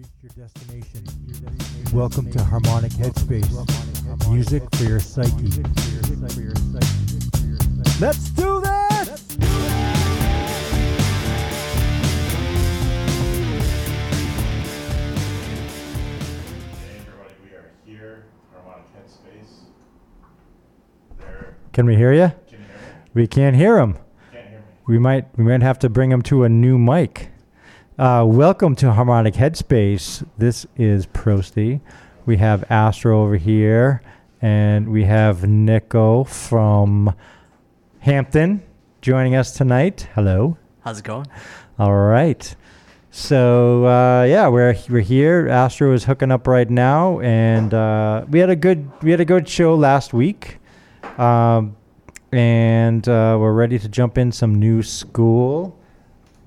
reached your destination. Welcome to Harmonic Headspace. Music for your psyche. Let's do this! Hey everybody, we are here, Harmonic Headspace. There, Can we hear you? can you hear me? We can't hear him. Can't hear me. We might we might have to bring him to a new mic. Uh, welcome to Harmonic Headspace. This is Prosty. We have Astro over here, and we have Nico from Hampton joining us tonight. Hello. How's it going? All right. So uh, yeah, we're we're here. Astro is hooking up right now, and uh, we had a good we had a good show last week, um, and uh, we're ready to jump in some new school.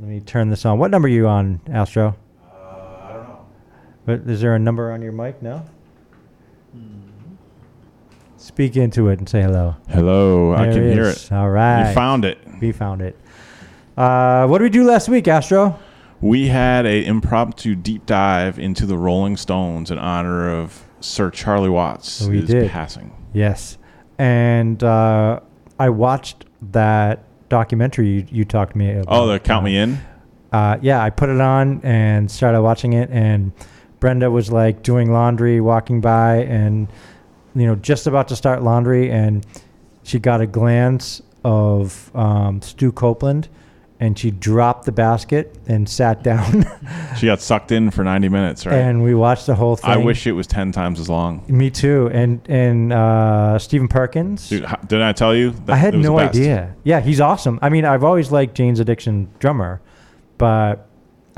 Let me turn this on. What number are you on, Astro? Uh, I don't know. But is there a number on your mic now? Speak into it and say hello. Hello, I There can hear it. All right. You found it. we found it. Uh, what did we do last week, Astro? We had a impromptu deep dive into the Rolling Stones in honor of Sir Charlie Watts. We his did. passing. Yes, and uh, I watched that documentary you, you talked to me about. Oh, the Count Me In? Uh, yeah, I put it on and started watching it, and Brenda was like doing laundry, walking by, and you know, just about to start laundry, and she got a glance of um, Stu Copeland, and she dropped the basket and sat down, She got sucked in for 90 minutes, right? and we watched the whole thing. I wish it was 10 times as long. Me too, and and uh, Stephen Perkins. Dude, didn't I tell you? That I had it was the no idea. Yeah, he's awesome. I mean, I've always liked Jane's Addiction drummer, but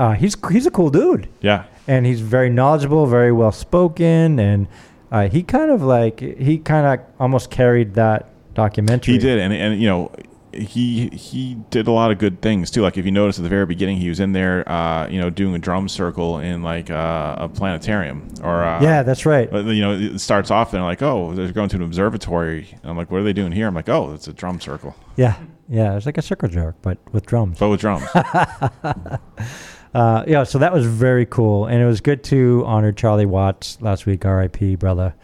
uh, he's he's a cool dude, Yeah. and he's very knowledgeable, very well spoken, and uh, he kind of like he kind of almost carried that documentary. He did, and and you know, he he did a lot of good things too. Like if you notice at the very beginning, he was in there, uh, you know, doing a drum circle in like uh, a planetarium, or uh, Yeah, that's right. You know, it starts off and they're like, oh, they're going to an observatory. And I'm like, what are they doing here? I'm like, oh, it's a drum circle, Yeah, yeah, it's like a circle jerk, but with drums. but with drums. Uh, yeah, so that was very cool, and it was good to honor Charlie Watts last week, R.I.P. brother.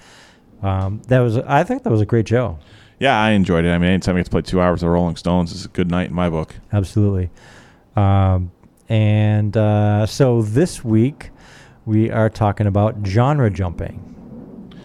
Um, that was, I think, that was a great show. Yeah, I enjoyed it. I mean, anytime you get to play two hours of Rolling Stones it's a good night in my book. absolutely. Um, and uh, so this week we are talking about genre jumping.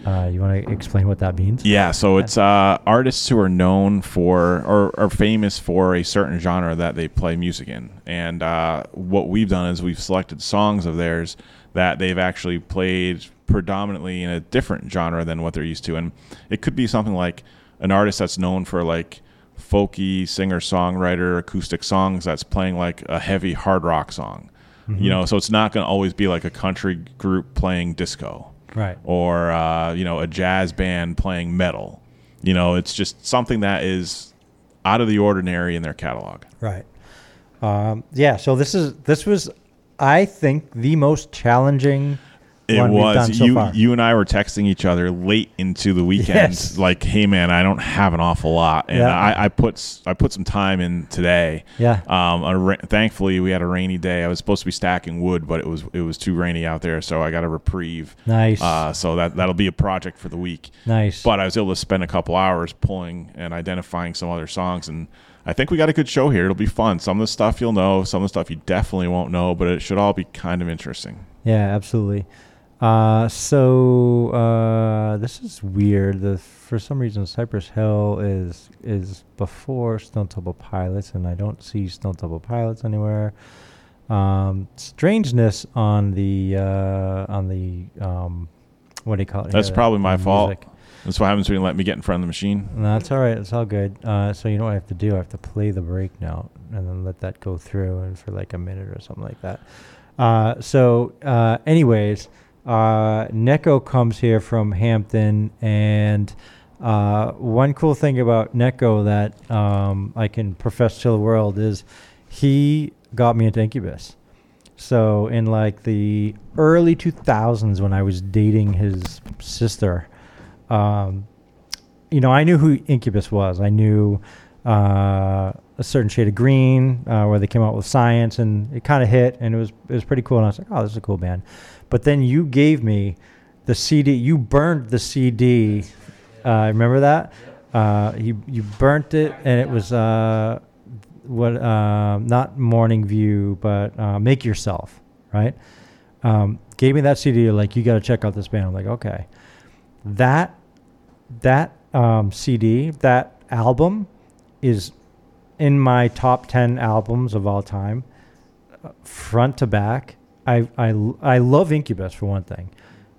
Uh, you want to explain what that means? Yeah, so it's uh, artists who are known for or are famous for a certain genre that they play music in. And uh, what we've done is we've selected songs of theirs that they've actually played predominantly in a different genre than what they're used to. And it could be something like an artist that's known for like folky singer songwriter acoustic songs that's playing like a heavy hard rock song. You know, so it's not going to always be like a country group playing disco Right. or uh, you know a jazz band playing metal. You know, it's just something that is out of the ordinary in their catalog. Right. Um, yeah. So this is this was, I think, the most challenging. It one was so you. far. You and I were texting each other late into the weekend, Yes. like, "Hey, man, I don't have an awful lot," and Yeah. I, I put I put some time in today. Yeah. Um. A ra- thankfully, we had a rainy day. I was supposed to be stacking wood, but it was it was too rainy out there, so I got a reprieve. Nice. Uh. So that that'll be a project for the week. nice. but I was able to spend a couple hours pulling and identifying some other songs, and I think we got a good show here. It'll be fun. Some of the stuff you'll know, some of the stuff you definitely won't know, but it should all be kind of interesting. Yeah, absolutely. Uh, so uh, this is weird. The for some reason Cypress Hill is is before Stone Temple Pilots, and I don't see Stone Temple Pilots anywhere. Um, strangeness on the uh, on the um, what do you call it? That's here, probably my fault. music. That's what happens when you let me get in front of the machine. No, that's all right. It's all good. Uh, so you know what I have to do? I have to play the break note and then let that go through and for like a minute or something like that. Uh, so, uh, anyways, uh, Neko comes here from Hampton, and uh, one cool thing about Neko that um, I can profess to the world is he got me into Incubus. So in like the early 2000s when I was dating his sister, um, you know, I knew who Incubus was. I knew uh, a certain shade of green uh, where they came out with science, and it kind of hit, and it was it was pretty cool. And I was like, oh, this is a cool band. But then you gave me the CD. You burned the CD. Uh, remember that? Uh, you you burnt it, and it was uh, what uh, not Morning View, but uh, Make Yourself, right? Um, gave me that CD. Like you got to check out this band. I'm like, okay, that that um, CD, that album, is in my top ten albums of all time, uh, front to back. I I I love Incubus for one thing,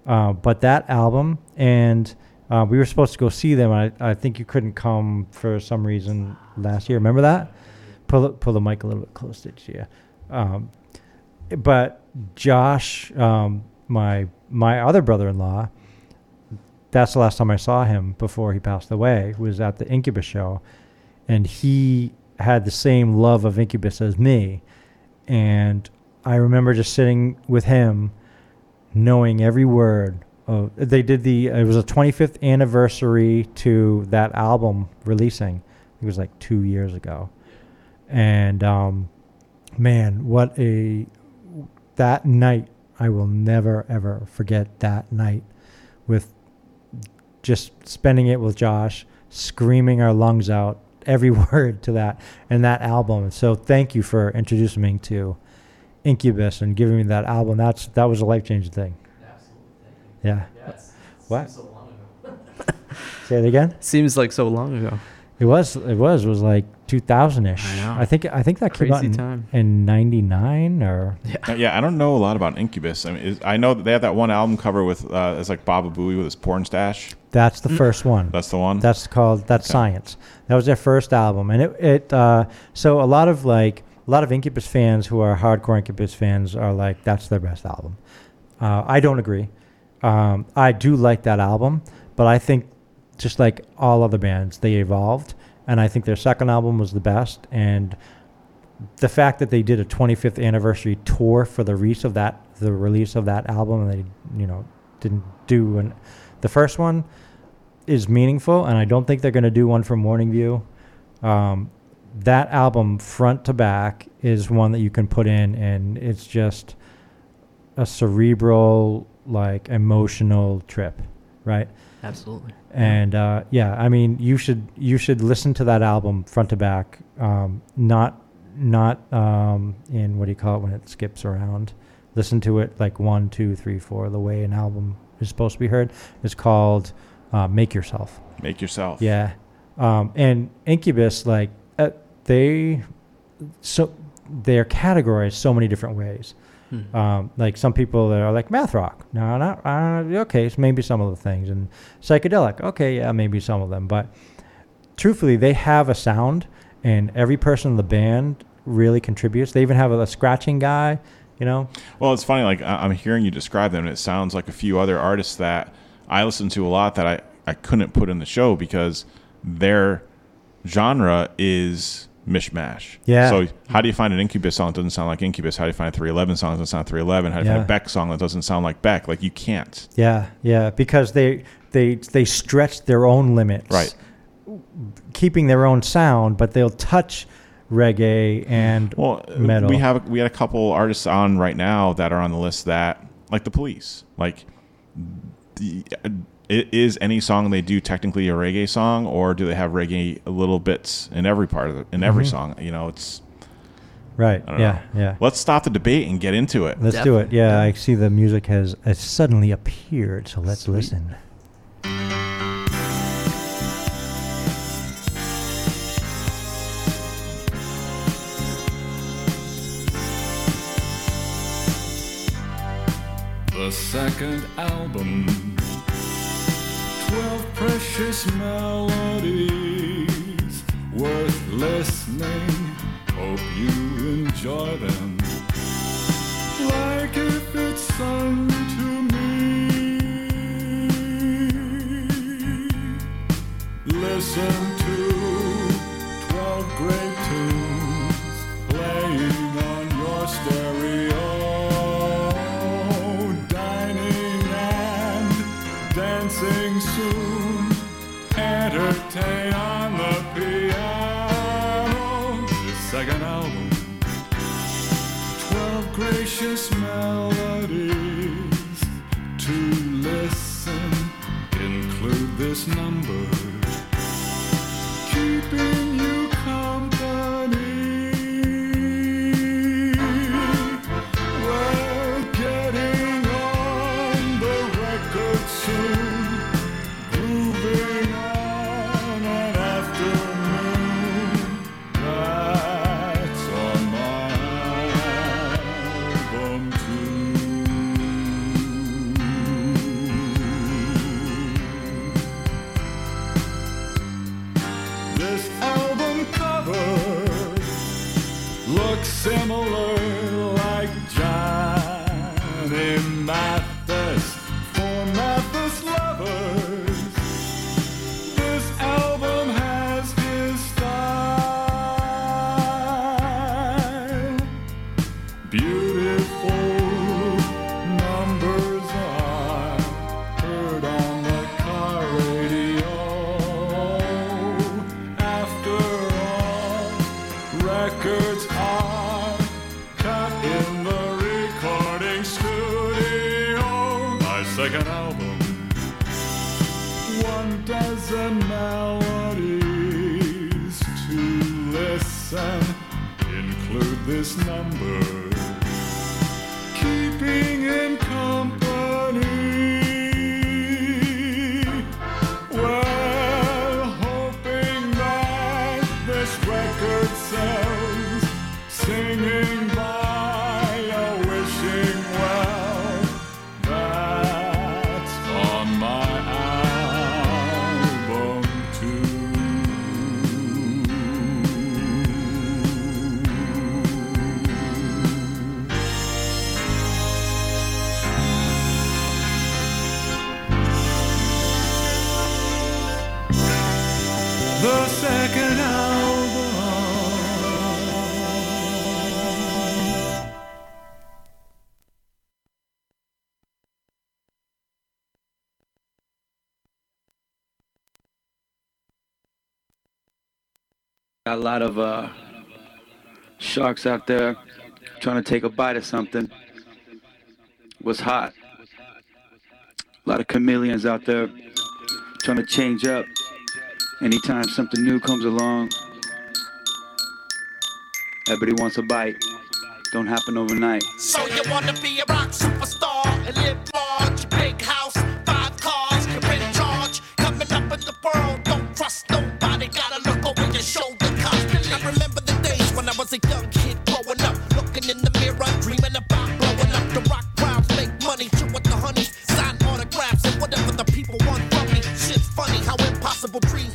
uh, but that album and uh, we were supposed to go see them. I, I think you couldn't come for some reason last year. Remember that? Pull pull the mic a little bit closer to you. Um, but Josh, um, my my other brother-in-law, that's the last time I saw him before he passed away. Was at the Incubus show, and he had the same love of Incubus as me, and I remember just sitting with him, knowing every word Oh, they did the. It was a 25th anniversary to that album releasing. It was like two years ago, and um, man, what a that night! I will never ever forget that night with just spending it with Josh, screaming our lungs out every word to that and that album. So thank you for introducing me to Incubus and giving me that album. That's that was a life changing thing. Yeah. Yeah, it's, What? seems so long ago. Say it again. Seems like so long ago. It was. It was. It was like 2000 ish. I know. I think. I think that came out in, time. in '99 or. Uh, yeah, I don't know a lot about Incubus. I mean, is, I know that they have that one album cover with uh, it's like Baba Booey with his porn stash. That's the first one. That's the one. That's called that's Okay. Science. That was their first album, and it it uh, so a lot of like a lot of Incubus fans who are hardcore Incubus fans are like that's their best album. Uh, I don't agree. Um, I do like that album, but I think just like all other bands, they evolved, and I think their second album was the best. And the fact that they did a 25th anniversary tour for the release of that the release of that album, and they you know didn't do an, the first one is meaningful, and I don't think they're going to do one for Morning View. Um, that album, front to back, is one that you can put in, and it's just a cerebral, like emotional trip, right? Absolutely. And uh, yeah, I mean, you should you should listen to that album front to back, um, not not um, in what do you call it when it skips around. Listen to it like one, two, three, four, the way an album is supposed to be heard. It's called uh, "Make Yourself." Make yourself. Yeah, um, and Incubus, like they, so they're categorized so many different ways. Hmm. Um, like some people that are like math rock. No, not uh, okay. So maybe some of the things and psychedelic. Okay, yeah, maybe some of them. But truthfully, they have a sound, and every person in the band really contributes. They even have a, scratching guy. You know, Well, it's funny. Like I- I'm hearing you describe them, and it sounds like a few other artists that I listen to a lot that I I couldn't put in the show because their genre is mishmash. Yeah. So how do you find an Incubus song that doesn't sound like Incubus? How do you find a 311 song that doesn't sound 311? How do you find a Beck song that doesn't sound like Beck? Like you can't. yeah, yeah, because they they they stretch their own limits. Right. keeping their own sound, but they'll touch reggae and Well, metal. we have we had a couple artists on right now that are on the list that like the Police. Like, the, is any song they do technically a reggae song, or do they have reggae little bits in every part of it, in every Mhm. song? You know, it's. right. Yeah, know. yeah. Let's stop the debate and get into it. Let's do it. Yeah, I see the music has, has suddenly appeared, so let's Sweet. listen. The second album, 12 precious melodies worth listening. Hope you enjoy them. Like if it's sung to me. Listen to 12 great On the piano. Second album. Twelve gracious melodies to listen. Include this number. Keeping Got a lot of uh, sharks out there trying to take a bite of something. Was hot? A lot of chameleons out there trying to change up. Anytime something new comes along, everybody wants a bite. Don't happen overnight. So you wanna be a rock superstar and live large, big house, five cars, you're in charge, coming up in the world. Don't trust nobody, gotta look over your shoulder. I remember the days when I was a young kid growing up, looking in the mirror, dreaming about blowing up the rock crowd, make money, chill with the honeys, sign autographs and whatever the people want from me. Shit's funny how impossible dreams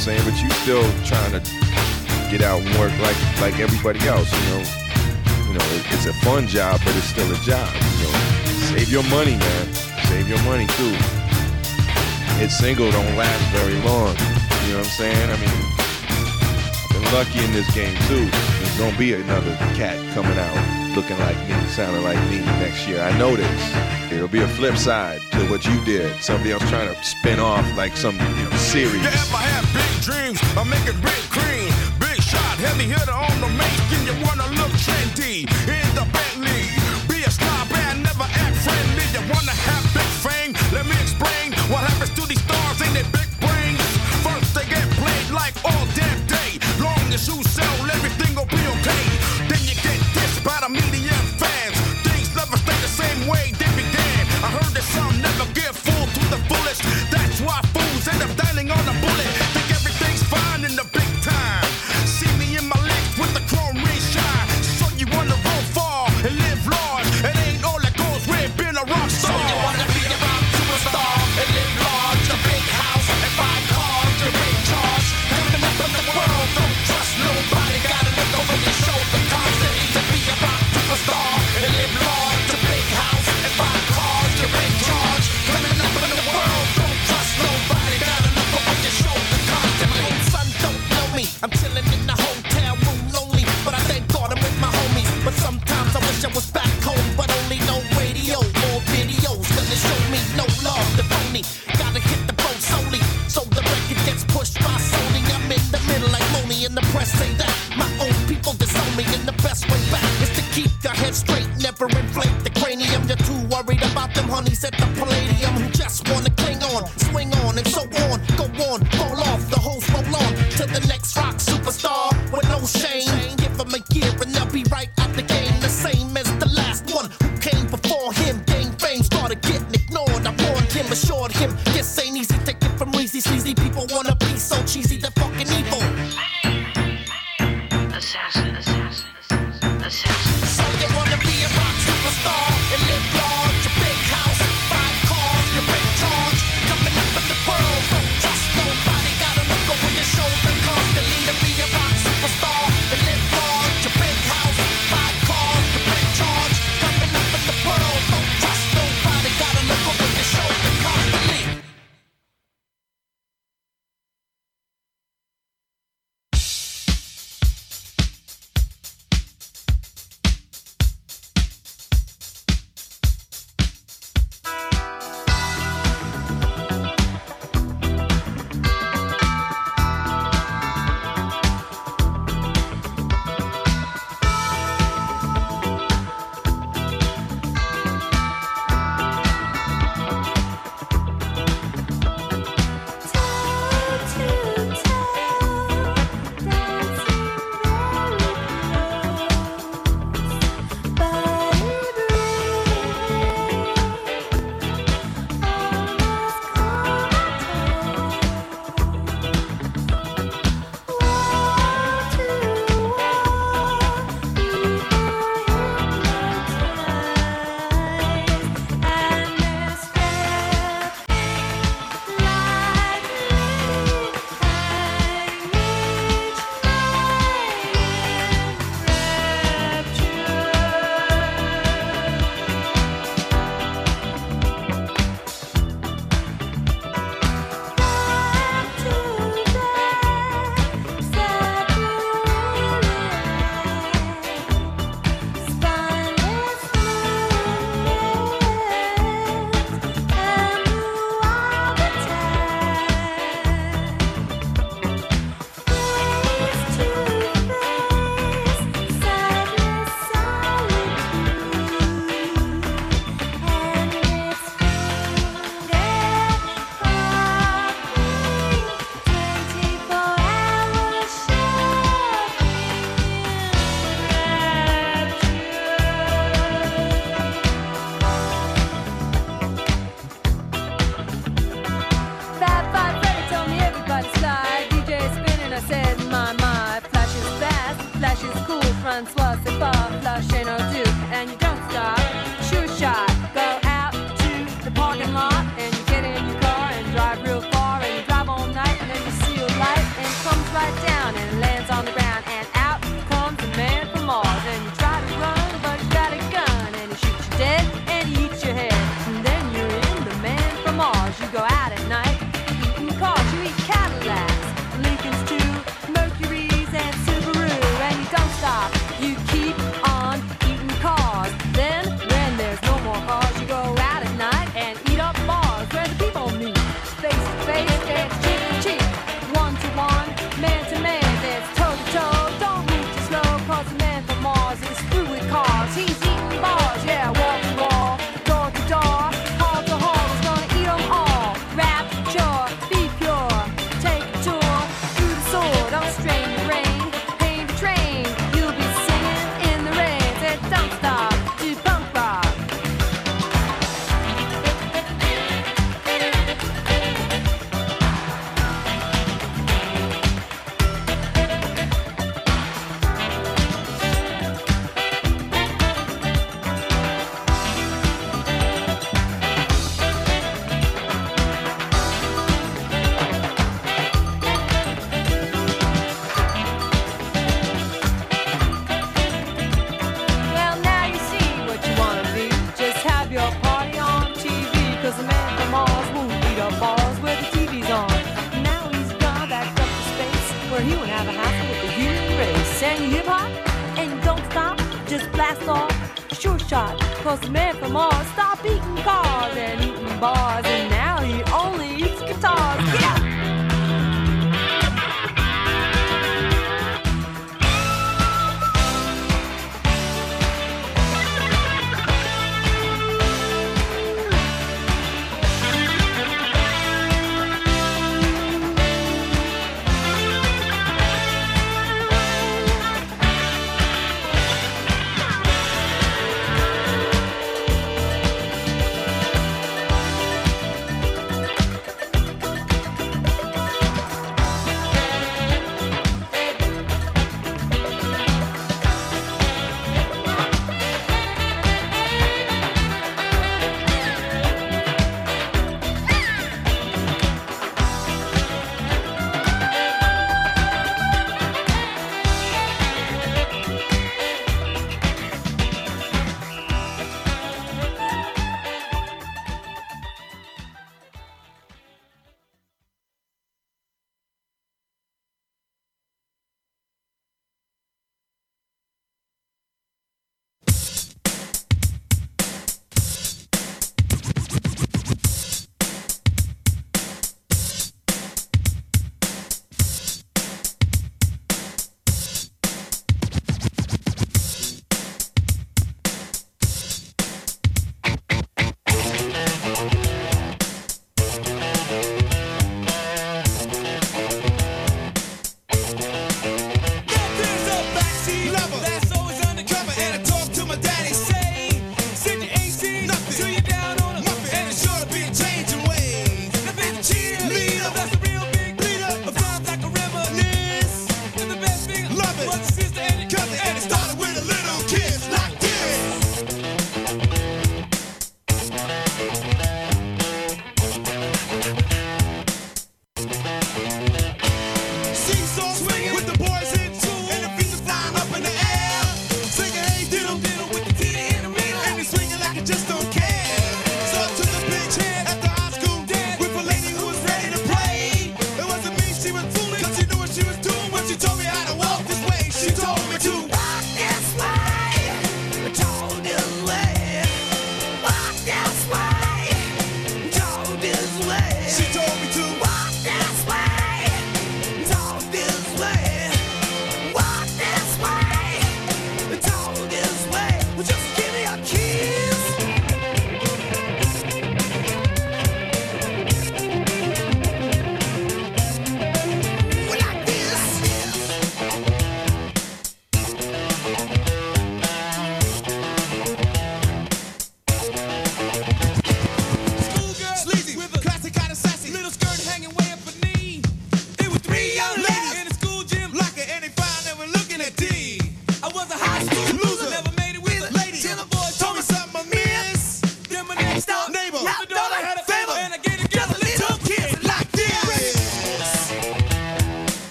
I'm saying? But you still trying to get out and work like like everybody else, you know. You know, it- it's a fun job, but it's still a job. You know, save your money, man. Save your money too. It's single don't last very long. You know what I'm saying? I mean, I've been lucky in this game too. There's gonna be another cat coming out looking like me, sounding like me next year. I know this. It'll be a flip side to what you did. Somebody else trying to spin off like some you know, series. You ever have big dreams making big cream? Big shot, heavy hitter on the make, and you wanna look trendy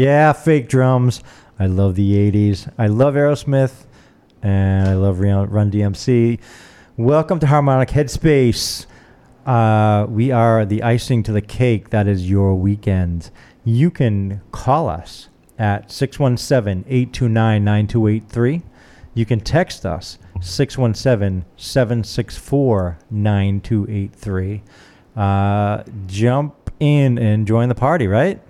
Yeah, fake drums. I love the 80s. I love Aerosmith and I love Run DMC. Welcome to Harmonic Headspace. Uh, we are the icing to the cake that is your weekend. You can call us at 617 829 9283. You can text us 617 764 9283. Uh, Jump in and join the party, right?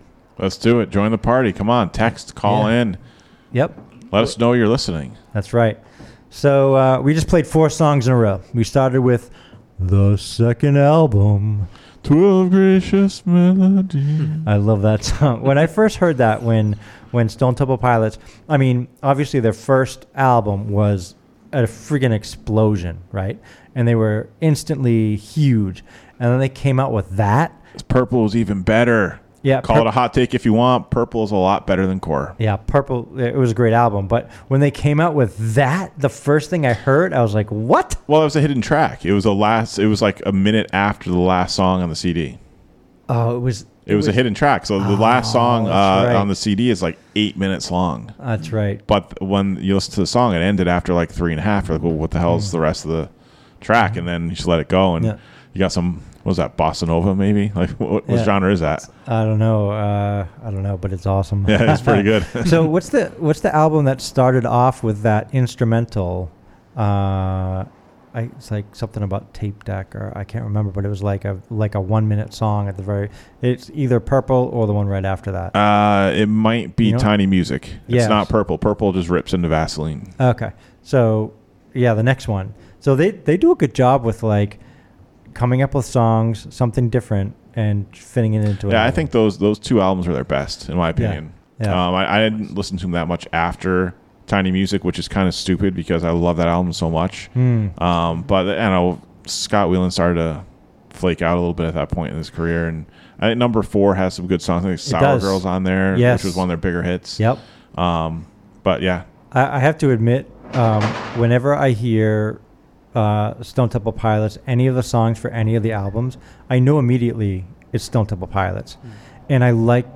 Let's do it. Join the party. Come on. Text, call Yeah. in. Yep. Let us know you're listening. That's right. So uh, we just played four songs in a row. We started with the second album. 12 gracious melody. I love that song. When I first heard that, when when Stone Temple Pilots, I mean, obviously their first album was a friggin' explosion, right? And they were instantly huge. And then they came out with that. Purple is even better. Yeah, Call Pur- it a hot take if you want. Purple is a lot better than Core. Yeah, Purple. It was a great album, but when they came out with that, the first thing I heard, I was like, "What?" Well, it was a hidden track. It was a last. It was like a minute after the last song on the CD. Oh, it was. It, was, a hidden track. So the last song uh, right. on the CD is like eight minutes long. That's right. But when you listen to the song, it ended after like three and a half. You're like, well, what the hell is the rest of the track? And then you just let it go, and Yeah. you got some. Was that? Bossa Nova, maybe? Like, what, what Yeah. genre is that? I don't know. Uh, I don't know, but it's awesome. Yeah, it's pretty good. so what's the what's the album that started off with that instrumental? Uh, I, it's like something about tape deck, or I can't remember, but it was like a like a one minute song at the very. It's either purple or the one right after that. Uh, it might be You know- Tiny Music. It's Yes. not Purple. Purple just rips into Vaseline. Okay, so yeah, the next one. So they they do a good job with like coming up with songs, something different, and fitting it into. an Yeah, I think those those two albums are their best, in my opinion. Yeah. Um, I, I didn't listen to them that much after Tiny Music, which is kind of stupid because I love that album so much. Hmm. Um, but I know Scott Weiland started to flake out a little bit at that point in his career, and I think number four has some good songs. I think Sour. Girls on there, Yes. which was one of their bigger hits. Yep. Um, but yeah, I, I have to admit, um, whenever I hear uh, Stone Temple Pilots, any of the songs for any of the albums, I know immediately it's Stone Temple Pilots, and I like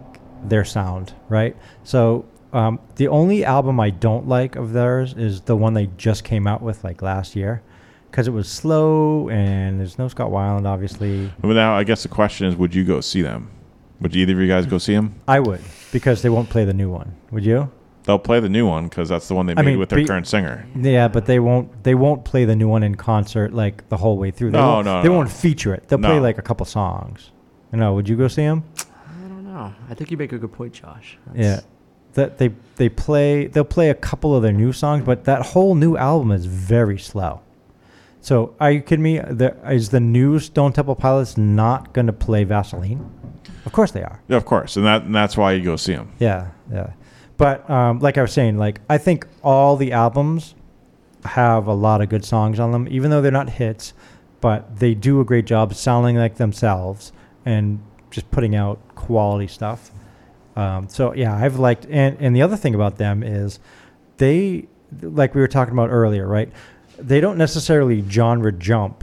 their sound. Right. So um, the only album I don't like of theirs is the one they just came out with like last year, because it was slow and there's no Scott Weiland, obviously. but now I guess the question is, would you go see them? Would either of you guys go see them? I would because they won't play the new one. Would you? They'll play the new one because that's the one they I made mean, with their be- current singer. Yeah, but they won't. They won't play the new one in concert like the whole way through. They No, won't, no, They no. won't feature it. They'll play like a couple songs. You know, would you go see them? I don't know. I think you make a good point, Josh. Yeah, that they they play. They'll play a couple of their new songs, but that whole new album is very slow. So, are you kidding me? The, is the new Stone Temple Pilots not going to play Vaseline? Of course they are. Yeah, of course, and that and that's why you go see them. Yeah, yeah. But um, like I was saying, like I think all the albums have a lot of good songs on them, even though they're not hits. But they do a great job sounding like themselves and just putting out quality stuff. Um, so yeah, I've liked. And and the other thing about them is they, like we were talking about earlier, right? They don't necessarily genre jump,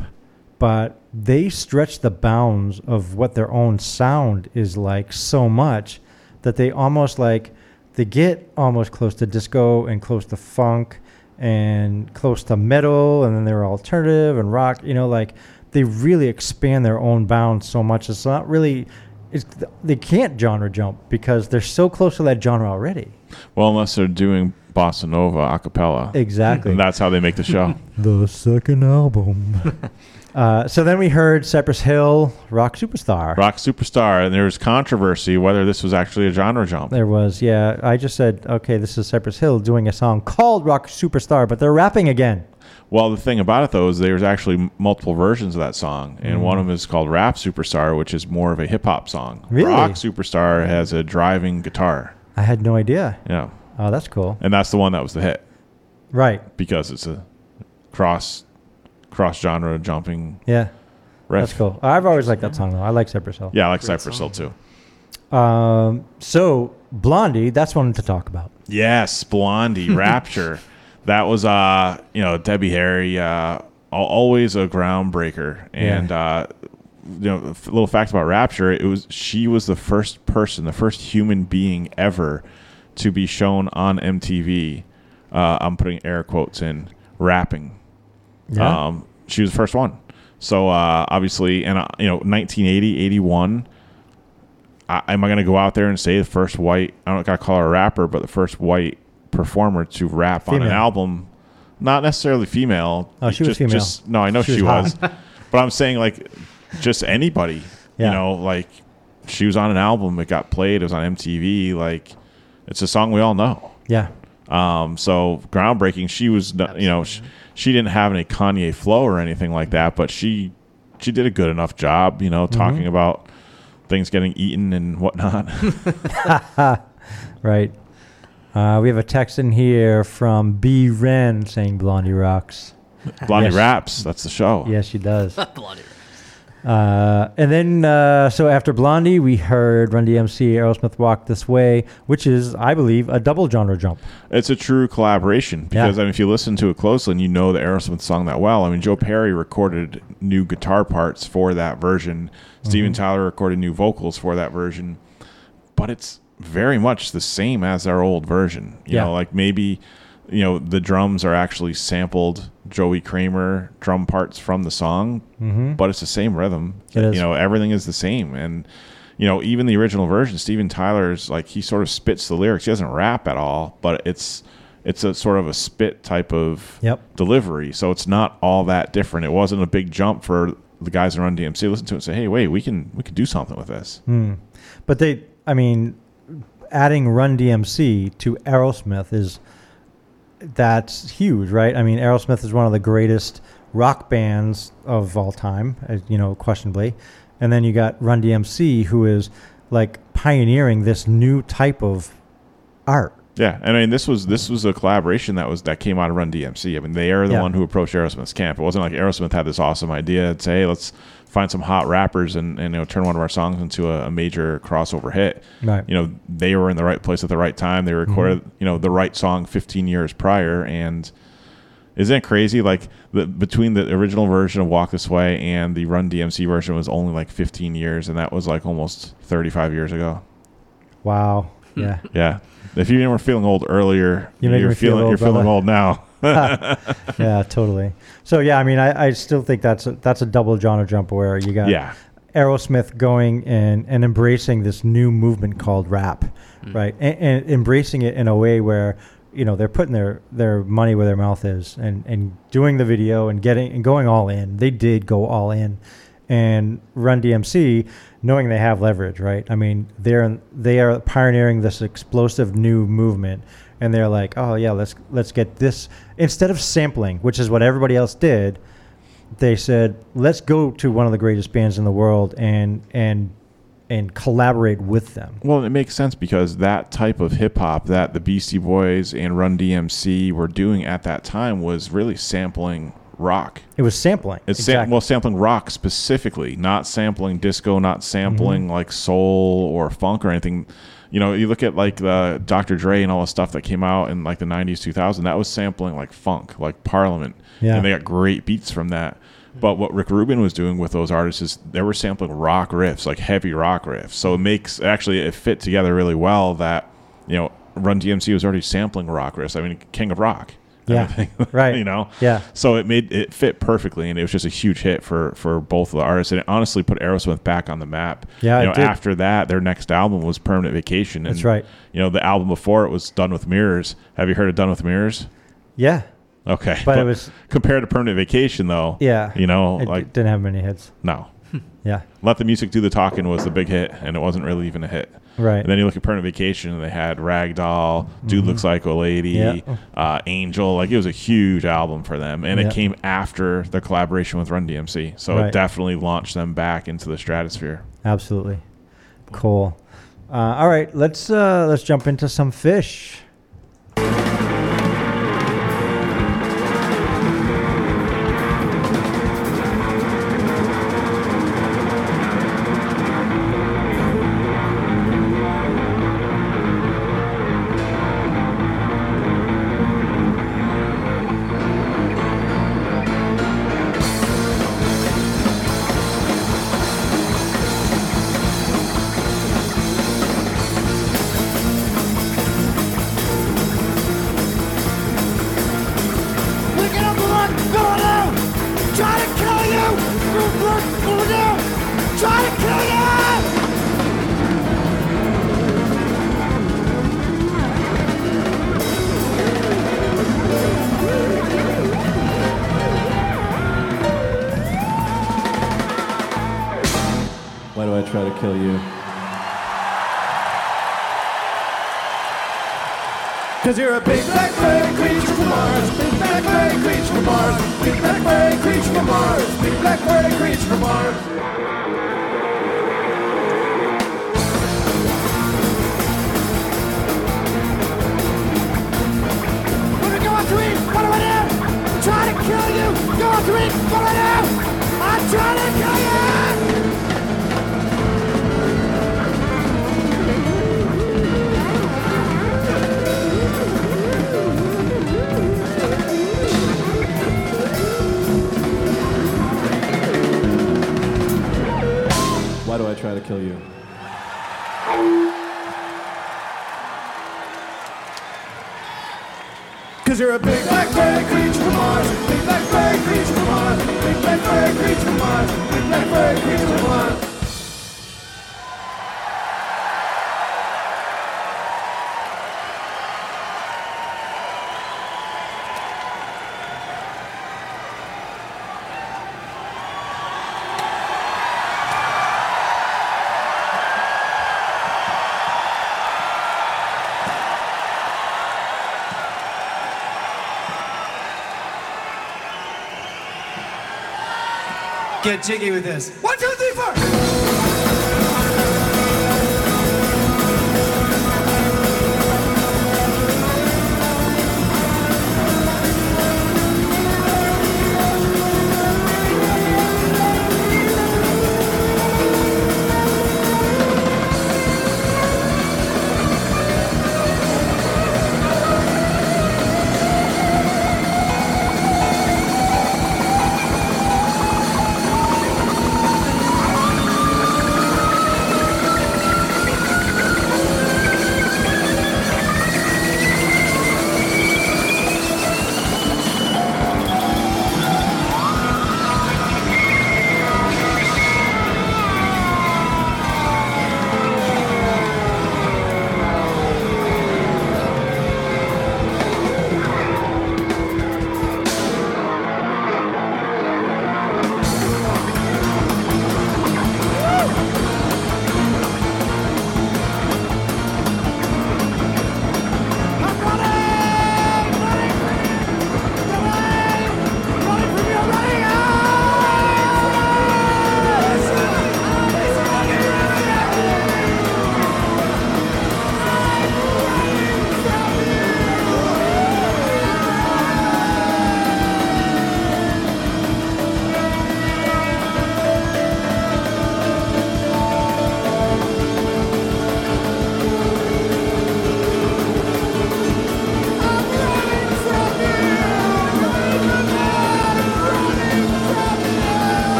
but they stretch the bounds of what their own sound is like so much that they almost like they get almost close to disco and close to funk and close to metal and then they're alternative and rock you know like they really expand their own bounds so much it's not really it's they can't genre jump because they're so close to that genre already Well, unless they're doing bossa nova a cappella. Exactly. And that's how they make the show. the second album uh, so then we heard cypress hill rock superstar Rock superstar, and there was controversy whether this was actually a genre jump. There was, yeah. I just said, okay, this is Cypress Hill doing a song called Rock Superstar, but they're rapping again. Well, the thing about it though is there's actually multiple versions of that song, and Mm. one of them is called Rap Superstar, which is more of a hip hop song. Really? Rock Superstar has a driving guitar. I had no idea. Yeah, Oh, that's cool. and that's the one that was the hit Right. because it's a cross cross genre jumping Yeah. riff. That's cool. I've always liked that song, though. I like Cypress Hill. Yeah, I like Cypress Hill too. Um, so, Blondie, that's one to talk about. Yes, Blondie, Rapture. That was uh, you know, Debbie Harry, uh always a groundbreaker. And uh you know, a f- little fact about Rapture. It was she was the first person, the first human being ever to be shown on MTV. Uh, I'm putting air quotes in rapping. Yeah. Um, she was the first one. So uh, obviously, and uh, you know, 1980, 81. I, am I going to go out there and say the first white? I don't got to call her a rapper, but the first white performer to rap on an album, not necessarily female. Oh, she was female. Just, no, I know She she, was was, but I'm saying like just anybody. Yeah. You know, like she was on an album. It got played. It was on MTV. Like it's a song we all know. Yeah. Um, so groundbreaking. She was, no- you know, she, she didn't have any Kanye flow or anything like that, but she she did a good enough job. You know, Mm-hmm. talking about things getting eaten and whatnot. Right. Uh, we have a text in here from B Ren saying Blondie rocks. Blondie Yes. raps. That's the show. Yes, she does. Bloody. Uh, and then, uh, so after Blondie, we heard Run DMC Aerosmith Walk This Way, which is, I believe, a double genre jump. It's a true collaboration because I mean, if you listen to it closely and you know the Aerosmith song that well, I mean, Joe Perry recorded new guitar parts for that version. Steven Tyler recorded new vocals for that version, but it's very much the same as our old version. You Yeah. know, like maybe you know the drums are actually sampled Joey Kramer drum parts from the song, mm-hmm. but it's the same rhythm. It is. You know, everything is the same and. You know, even the original version, Steven Tyler's like he sort of spits the lyrics. He doesn't rap at all, but it's it's a sort of a spit type of Yep. delivery. So it's not all that different. It wasn't a big jump for the guys in Run DMC. Listen to it and say, "Hey, wait, we can we can do something with this." Hmm. But they, I mean, adding Run DMC to Aerosmith is that's huge, right? I mean, Aerosmith is one of the greatest rock bands of all time, uh, you know, questionably. And then you got Run DMC, who is like pioneering this new type of art. Yeah, and I mean this was this was a collaboration that was that came out of Run DMC. I mean they are the Yeah. one who approached Aerosmith's camp. It wasn't like Aerosmith had this awesome idea to say, hey, let's find some hot rappers and, and you know turn one of our songs into a, a major crossover hit. Right. You know they were in the right place at the right time. They recorded mm-hmm. you know the right song 15 years prior, and isn't it crazy? Like the between the original version of Walk This Way and the Run DMC version was only like 15 years, and that was like almost 35 years ago. Wow. Hmm. Yeah. Yeah. If you were feeling old earlier, You you make are me feel feeling old, you're feeling old now. yeah, totally. So yeah, I mean, I, I still think that's a, that's a double genre jump where you got Yeah. Aerosmith going and and embracing this new movement called rap, mm. right? And, and embracing it in a way where you know they're putting their their money where their mouth is and and doing the video and getting and going all in. They did go all in, and Run DMC knowing they have leverage, right? I mean, they're they are pioneering this explosive new movement, and they're like, oh yeah, let's let's get this instead of sampling, which is what everybody else did. They said, let's go to one of the greatest bands in the world and and and collaborate with them. Well, it makes sense because that type of hip hop that the Beastie Boys and Run DMC were doing at that time was really sampling rock. It was sampling. It's sam- well sampling rock specifically, not sampling disco, not sampling Mm-hmm. like soul or funk or anything. You know, you look at like the Dr. Dre and all the stuff that came out in like the '90s, 2000. That was sampling like funk, like Parliament, Yeah. and they got great beats from that. But what Rick Rubin was doing with those artists is they were sampling rock riffs, like heavy rock riffs. So it makes actually it fit together really well that you know Run DMC was already sampling rock riffs. I mean, King of Rock. Yeah, everything, right. You know. Yeah. So it made it fit perfectly, and it was just a huge hit for for both of the artists, and it honestly put Aerosmith back on the map. Yeah, you know, after that, their next album was Permanent Vacation. And, That's right. You know, the album before it was Done with Mirrors. Have you heard of Done with Mirrors? yeah, Okay, But it was- compared to Permanent Vacation, though. yeah. You know, it like didn't have many hits. no, Yeah, Let the Music Do the Talking was the big hit, and it wasn't really even a hit. Right. And then you look at Permanent Vacation, and they had Ragdoll, Dude Looks Like a Lady, Mm-hmm. Uh, Angel. Like it was a huge album for them, and Yeah. it came after their collaboration with Run DMC. So Right. it definitely launched them back into the stratosphere. Absolutely. Cool. Uh, all right, let's uh, let's jump into some Phish. Cause you're a big get jiggy with this. One, two, three, four.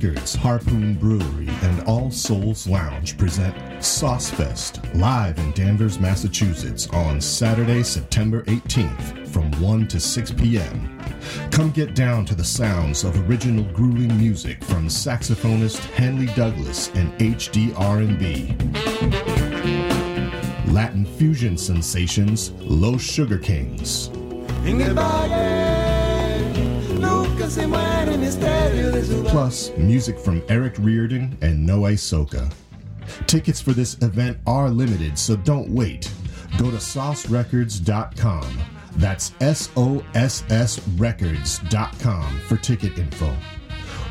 Records, Harpoon Brewery, and All Souls Lounge present Saucefest live in Danvers, Massachusetts on Saturday, September 18th from 1 to 6 p.m. Come get down to the sounds of original grueling music from saxophonist Hanley Douglas and HD R&B. Latin fusion sensations, Low Sugar Kings. Plus, music from Eric Reardon and Noe Soka. Tickets for this event are limited, so don't wait. Go to saucerecords.com. That's S O S S records.com for ticket info.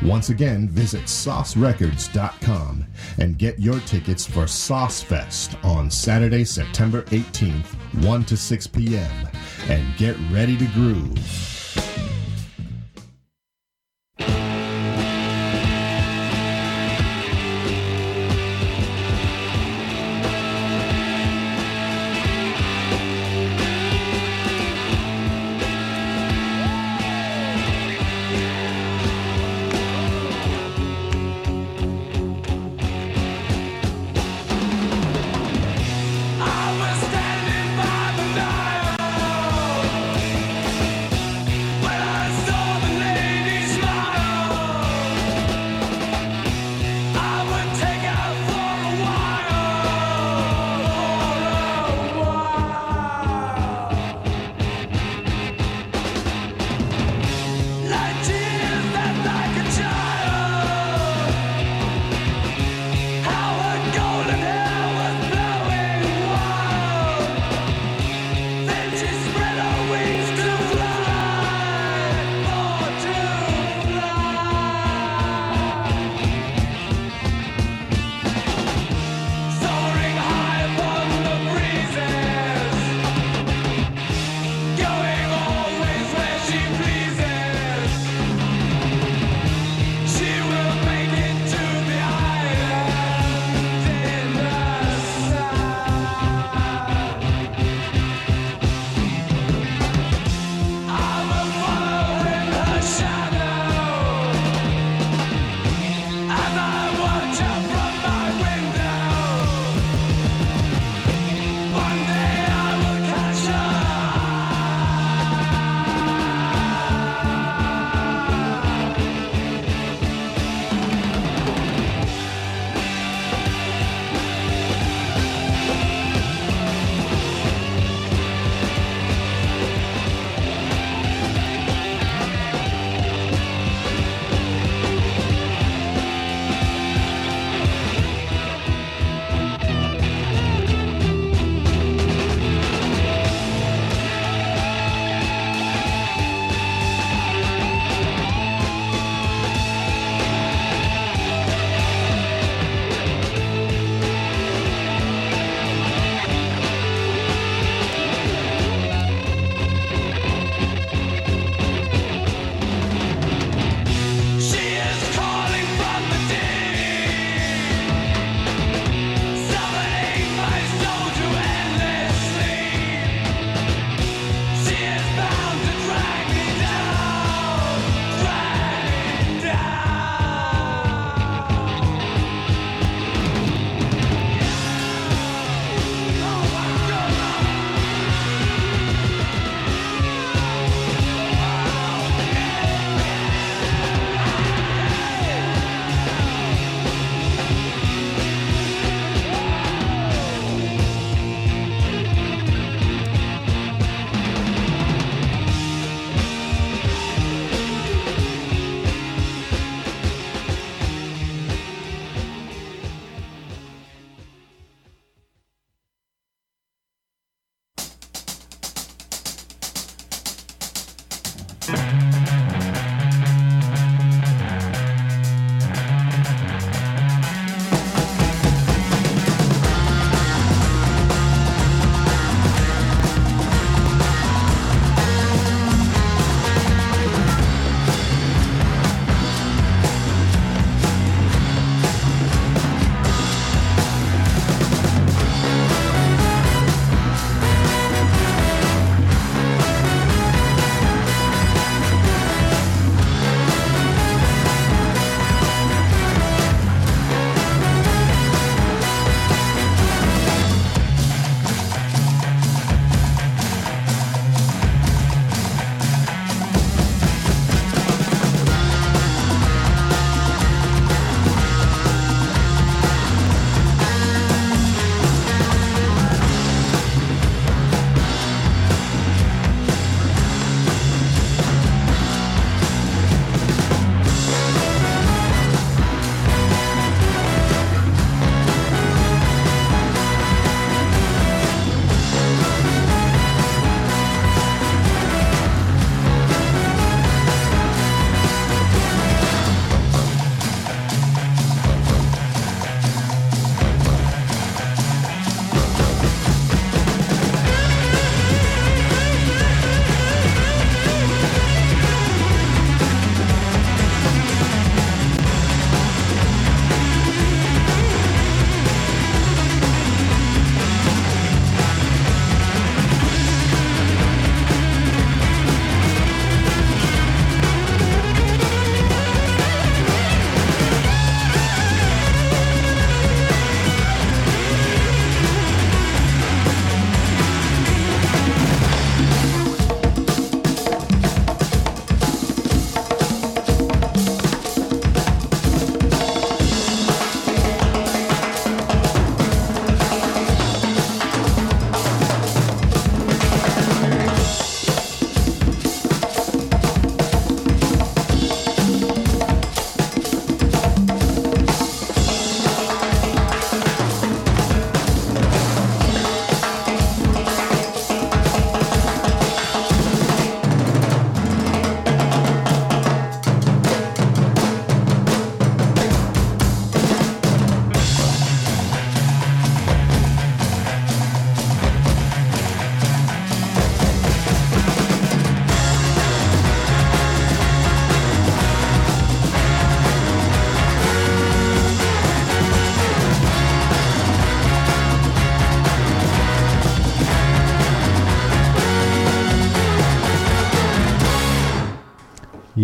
Once again, visit saucerecords.com and get your tickets for Sauce Fest on Saturday, September 18th, 1 to 6 p.m. And get ready to groove.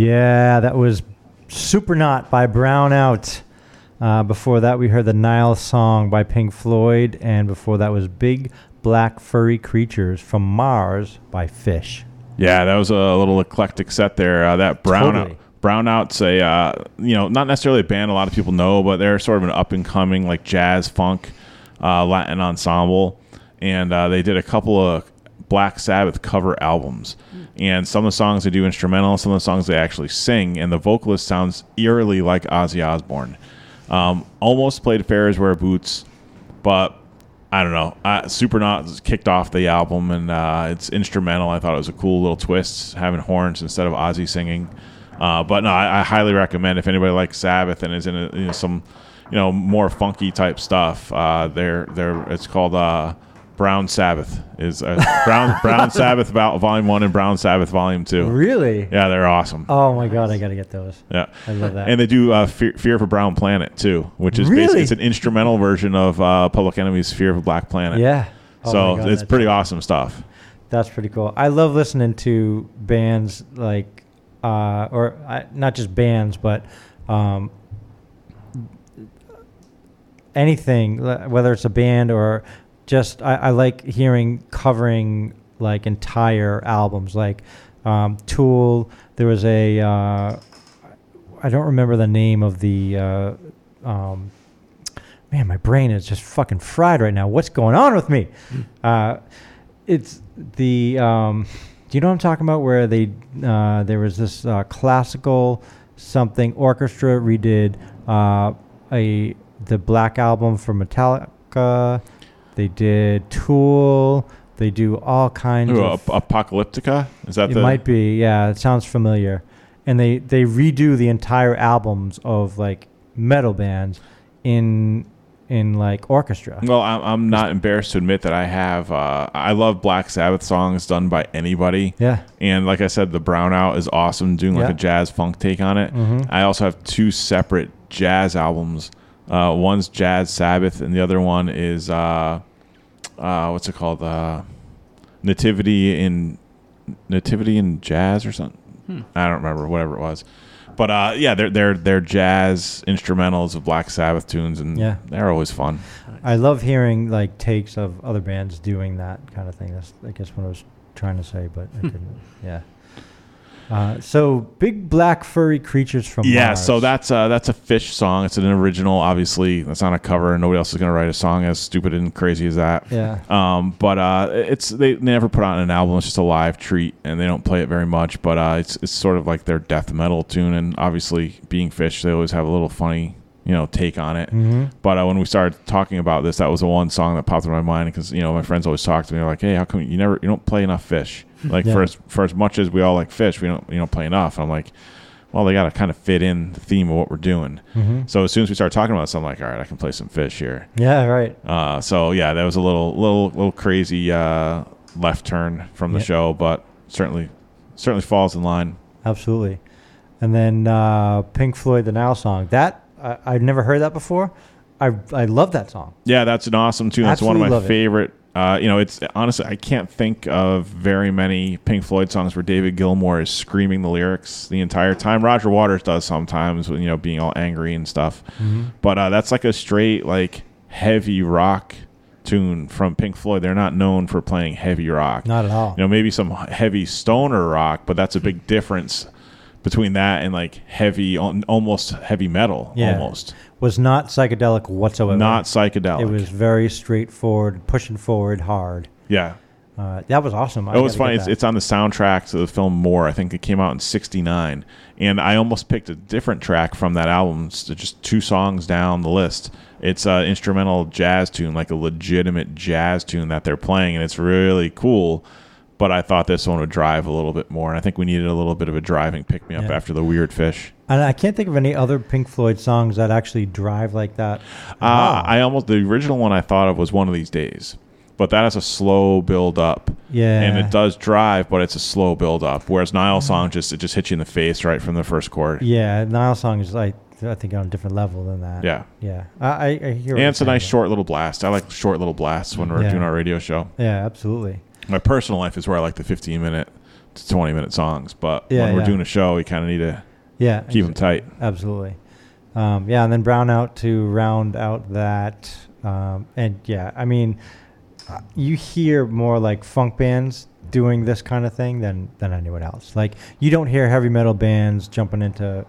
Yeah, that was Supernaut by Brownout. Uh, before that, we heard the Nile Song by Pink Floyd, and before that was Big Black Furry Creatures from Mars by Phish. Yeah, that was a little eclectic set there. Uh, that brown Totally. out, Brownout's a uh, you know not necessarily a band a lot of people know, but they're sort of an up and coming like jazz funk uh, Latin ensemble, and uh, they did a couple of Black Sabbath cover albums. And some of the songs they do instrumental, some of the songs they actually sing, and the vocalist sounds eerily like Ozzy Osbourne. Um, almost played Fairies Wear Boots, but I don't know. Uh, Supernaut kicked off the album, and uh, it's instrumental. I thought it was a cool little twist, having horns instead of Ozzy singing. Uh, but no, I, I highly recommend if anybody likes Sabbath and is in a, you know, some, you know, more funky type stuff. Uh, they're they're it's called uh, Brown Sabbath is uh, Brown Brown Sabbath Vol- Volume One and Brown Sabbath Volume Two. Really? Yeah, they're awesome. Oh my god, I gotta get those. Yeah, I love that. And they do uh, Fear, Fear of a Brown Planet too, which is Really? basically it's an instrumental version of uh, Public Enemy's Fear of a Black Planet. Yeah. Oh so God, it's pretty awesome stuff. That's pretty cool. I love listening to bands like, uh, or uh, not just bands, but um, anything, whether it's a band or just, I, I like hearing covering like entire albums, like um, Tool. There was a, uh, I don't remember the name of the, uh, um, man, my brain is just fucking fried right now. What's going on with me? Uh, it's the, um, do you know what I'm talking about? Where they, uh, there was this uh, classical something orchestra redid uh, a the Black album for Metallica. They did Tool. They do all kinds Ooh, of. Ap- Apocalyptica is that It the might be, yeah. It sounds familiar. And they they redo the entire albums of like metal bands in in like orchestra. Well, I'm, I'm not embarrassed to admit that I have. Uh, I love Black Sabbath songs done by anybody. Yeah. And like I said, the Brownout is awesome, doing like Yeah. a jazz funk take on it. Mhm. I also have two separate jazz albums. Uh, one's Jazz Sabbath, and the other one is uh, uh, what's it called? Uh, Nativity in Nativity in Jazz or something. Hmm. I don't remember, whatever it was. But uh, yeah, they're they're they're jazz instrumentals of Black Sabbath tunes, and Yeah. they're always fun. I love hearing like takes of other bands doing that kind of thing. That's I guess what I was trying to say, but I couldn't. Yeah. Uh, so big black furry creatures from yeah, Mars. so that's uh, that's a Phish song. It's an original, obviously. That's not a cover. Nobody else is gonna write a song as stupid and crazy as that. Yeah. Um, but uh, it's they, never put out an album. It's just a live treat, and they don't play it very much. But uh, it's it's sort of like their death metal tune, and obviously being Phish, they always have a little funny you know take on it. Mhm. But uh, when we started talking about this, that was the one song that popped in my mind because you know my friends always talk to me like, "Hey, how come you never you don't play enough Phish? Like Yeah. for as for as much as we all like Phish, we don't you don't play enough." I'm like, "Well, they got to kind of fit in the theme of what we're doing." Mhm. So as soon as we started talking about this, I'm like, "All right, I can play some Phish here." Yeah, right. Uh, so yeah, that was a little little little crazy uh, left turn from the Yeah. show, but certainly certainly falls in line. Absolutely. And then uh, Pink Floyd, the Nile song. That I, I've never heard that before. I I love that song. Yeah, that's an awesome tune. That's one of my favorite. Uh, you know, it's honestly I can't think of very many Pink Floyd songs where David Gilmour is screaming the lyrics the entire time. Roger Waters does sometimes, when, you know, being all angry and stuff. Mhm. But uh, that's like a straight like heavy rock tune from Pink Floyd. They're not known for playing heavy rock. Not at all. You know, maybe some heavy stoner rock, but that's a big difference between that and like heavy, almost heavy metal, Yeah. almost. Was not psychedelic whatsoever. Not psychedelic. It was very straightforward, pushing forward hard. Yeah. Uh, that was awesome. I it was funny. It's, it's on the soundtrack to the film More. I think it came out in '69, and I almost picked a different track from that album. It's just two songs down the list. It's an instrumental jazz tune, like a legitimate jazz tune that they're playing, and it's really cool. But I thought this one would drive a little bit more, and I think we needed a little bit of a driving pick me up Yeah. after the Weird Phish. And I can't think of any other Pink Floyd songs that actually drive like that. Uh, I almost the original one I thought of was one of these days, but that has a slow build up. Yeah. and it does drive, but it's a slow build up. Whereas Nile song just it just hits you in the face right from the first chord. Yeah, Nile song is like I think on a different level than that. Yeah. yeah. I, I, hear. And it's a nice though. short little blast. I like short little blasts when we're Yeah. doing our radio show. Yeah, absolutely. My personal life is where I like the 15 minute to 20 minute songs. But Yeah, when we're yeah. doing a show, we kind of need to Yeah, keep them tight. Absolutely. Um, yeah, and then Brownout to round out that. Um, and yeah, I mean, uh, you hear more like funk bands doing this kind of thing than than anyone else. Like you don't hear heavy metal bands jumping into,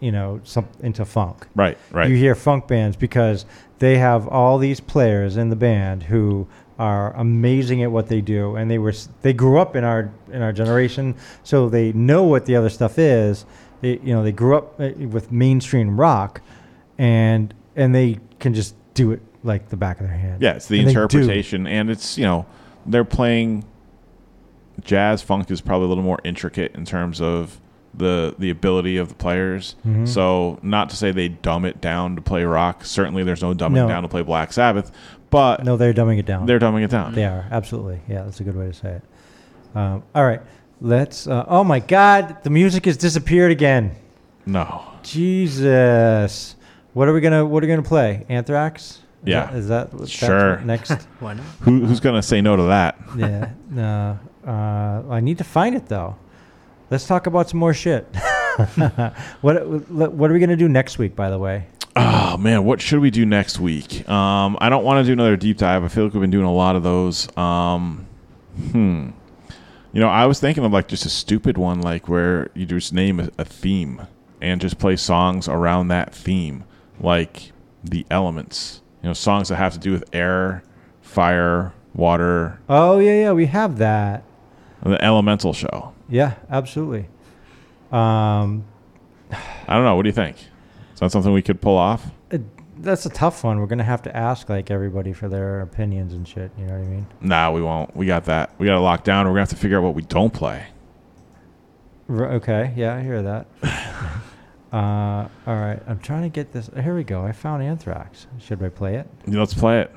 you know, some into funk. Right, right. You hear funk bands because they have all these players in the band who are amazing at what they do, and they were they grew up in our in our generation, so they know what the other stuff is. They, you know, they grew up uh, with mainstream rock, and and they can just do it like the back of their hand. Yeah, it's the And interpretation, and it's you know they're playing jazz. Funk is probably a little more intricate in terms of the the ability of the players. Mhm. So not to say they dumb it down to play rock. Certainly, there's no dumbing No. down to play Black Sabbath, but No, they're dumbing it down. They're dumbing it down. They are absolutely. Yeah, that's a good way to say it. Um, all right, let's. Uh, oh my God, the music has disappeared again. No. Jesus, what are we gonna What are we gonna play? Anthrax? Is Yeah. that- Is that what- that's sure next? Why not? Who, who's gonna say no to that? yeah. No. Uh, I need to find it though. Let's talk about some more shit. what What are we gonna do next week? By the way. Oh man, what should we do next week? Um, I don't want to do another deep dive. I feel like we've been doing a lot of those. Um, hmm. You know, I was thinking of like just a stupid one, like where you just name a, a theme and just play songs around that theme, like the elements. You know, songs that have to do with air, fire, water, Oh yeah, yeah, we have that. the elemental show. Yeah, absolutely. Um, I don't know. What do you think? Is that something we could pull off? That's a tough one. We're gonna have to ask like everybody for their opinions and shit. You know what I mean? Nah, we won't. We got that. We got to lock down. We're gonna have to figure out what we don't play. R- okay, yeah, I hear that. uh, all right, I'm trying to get this. Here we go. I found Anthrax. Should I play it? Yeah, Let's play it.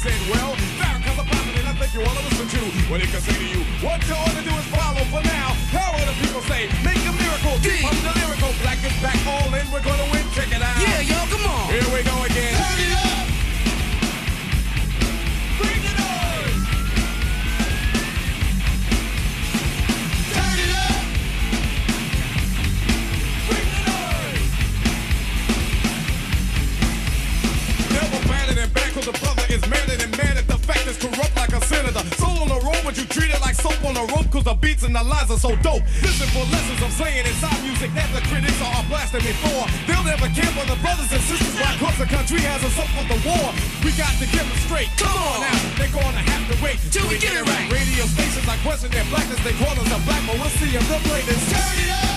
Said, well, Farrakhan's a prophet and I think you wanna listen to what he can say to you. What you ought to do is follow for now. How will the people say? Make a miracle. Deep from the lyrical. Black is back all in. We're gonna win. Check it out. Yeah, yo, come on. Here we go again. You treat it like soap on a rope cause the beats and the lines are so dope. Listen for lessons I'm saying inside music that the critics are blasting me for. They'll never care for the brothers and sisters why cause the country has us up for the war. We got to get them straight. Come on now, they're gonna have to wait till we get it right. Radio stations are question their blackness, they call us a black, but we'll see they'll play this. Turn it up!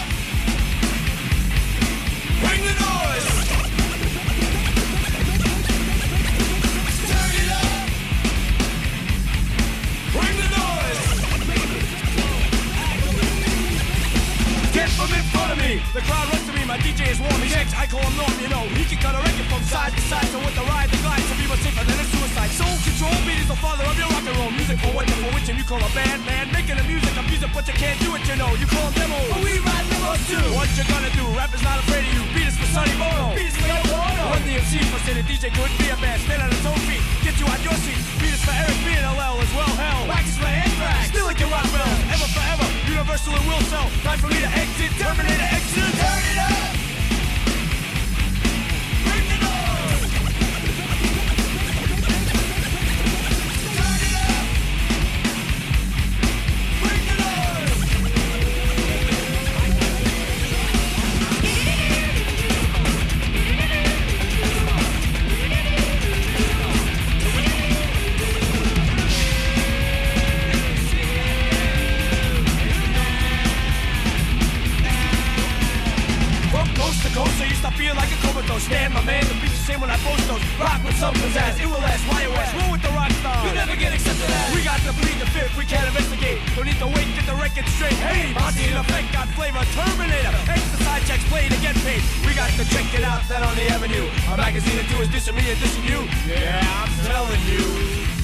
The crowd runs to me. My DJ is warm. He's. I call him Norm. You know he can cut a record from side to side. So with the ride, the glide, some people safer than a suicide. Soul control. Beat is the father of your rock and roll music. For what? For which and you call a band man making the music. I'm music, but you can't do it. You know you call demos. But we ride demos too. What you gonna do? Rap is not afraid of you. Beat is for Sonny Bono. Beat is for Yoko Ono. Run DMC for saying the DJ couldn't be a band. Stand on his own feet. Get you out your seat. Beat is for Eric B and LL as well. Hell. Wax is for Anthrax. Still like your rock well. Ever forever. Universal and will sell. Time for me to exit. Terminator exit. Turn it up. Some pizzazz, it will last, why it Roll with the rock stars. You never get accepted as. We got to plead the fifth, we can't investigate. Don't need to wait, get the record straight. Hey, Monty in effect, got flavor. Terminator, exercise checks play to get paid. We got to check it out, that on the avenue. A magazine or two is dissing me and dissing you. Yeah, I'm telling you.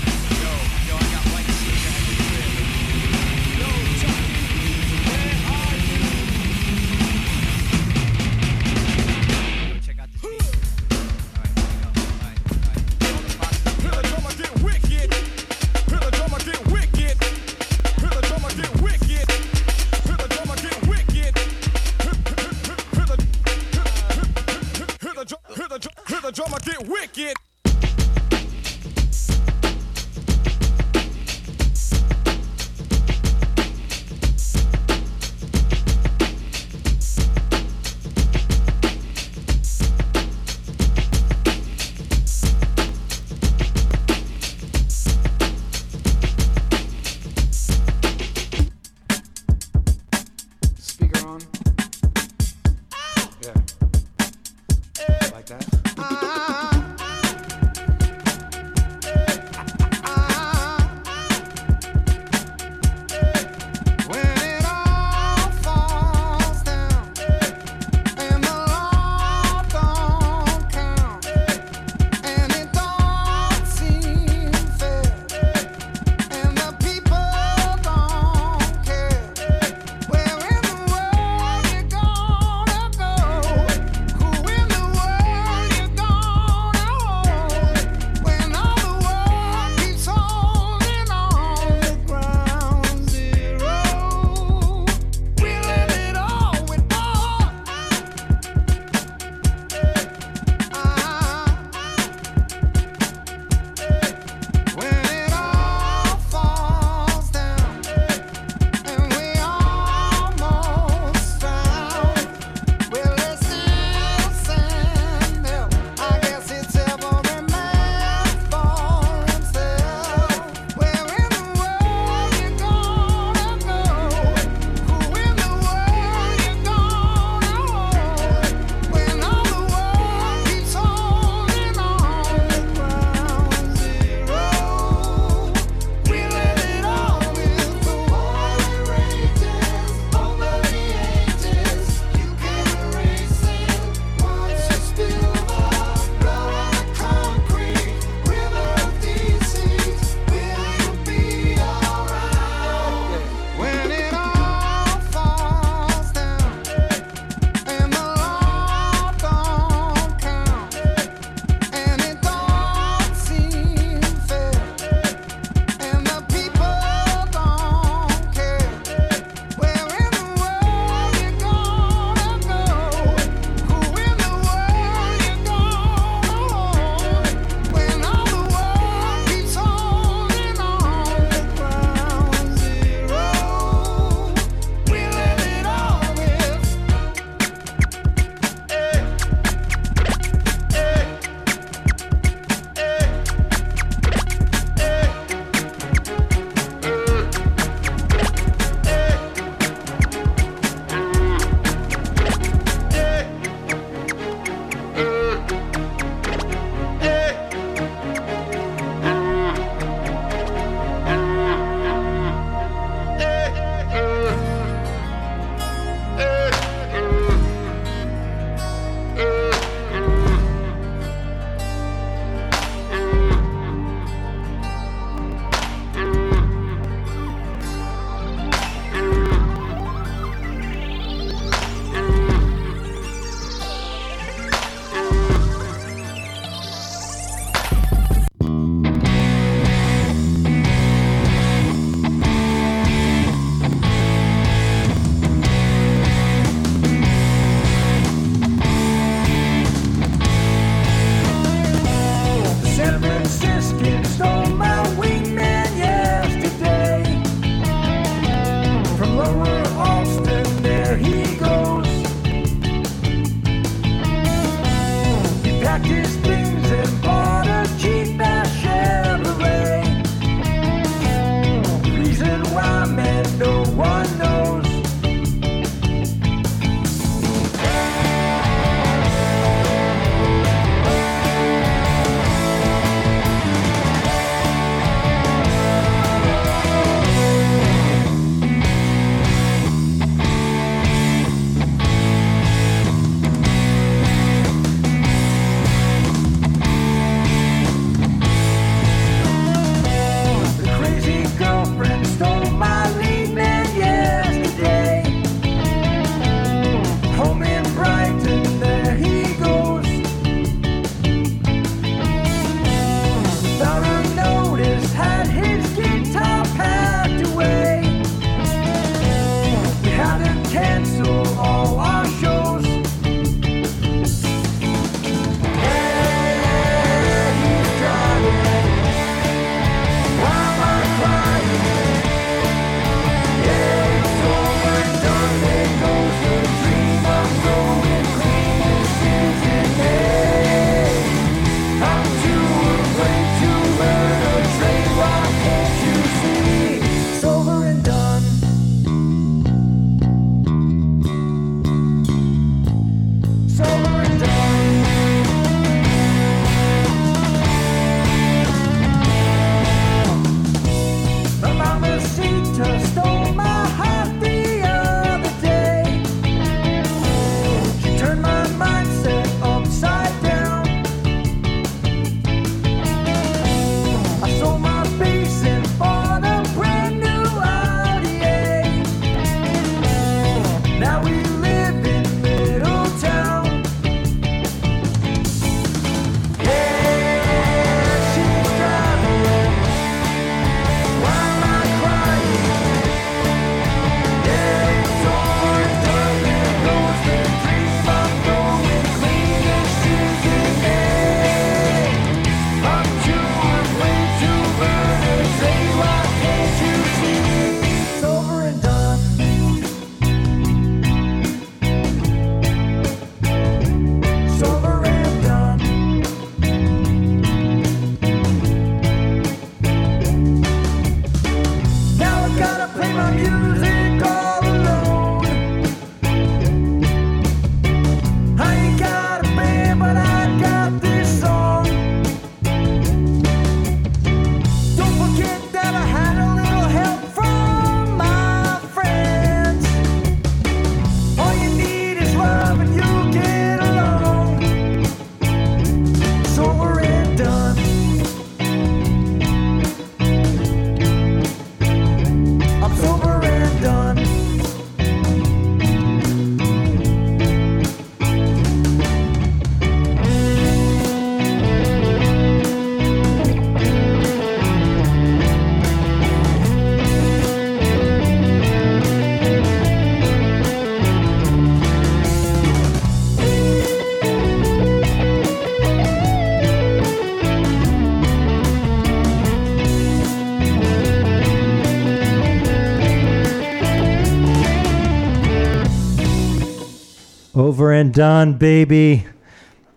Over and done, baby.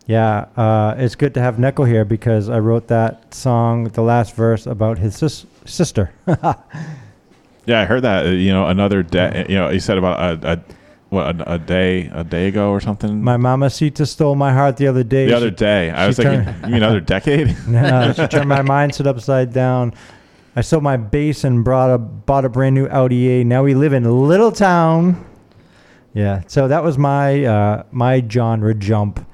Yeah, uh, it's good to have Neko here because I wrote that song, the last verse, about his sis- sister. Yeah, I heard that. uh, You know, another day. You know, he said about a, a what a, a day a day ago or something. my mama mamacita stole my heart the other day. the She- other day, I she was thinking, you mean another decade? No, she turned my mindset upside down. I sold my base and brought a bought a brand new Audi A. Now we live in little town. Yeah, so that was my uh, my genre jump,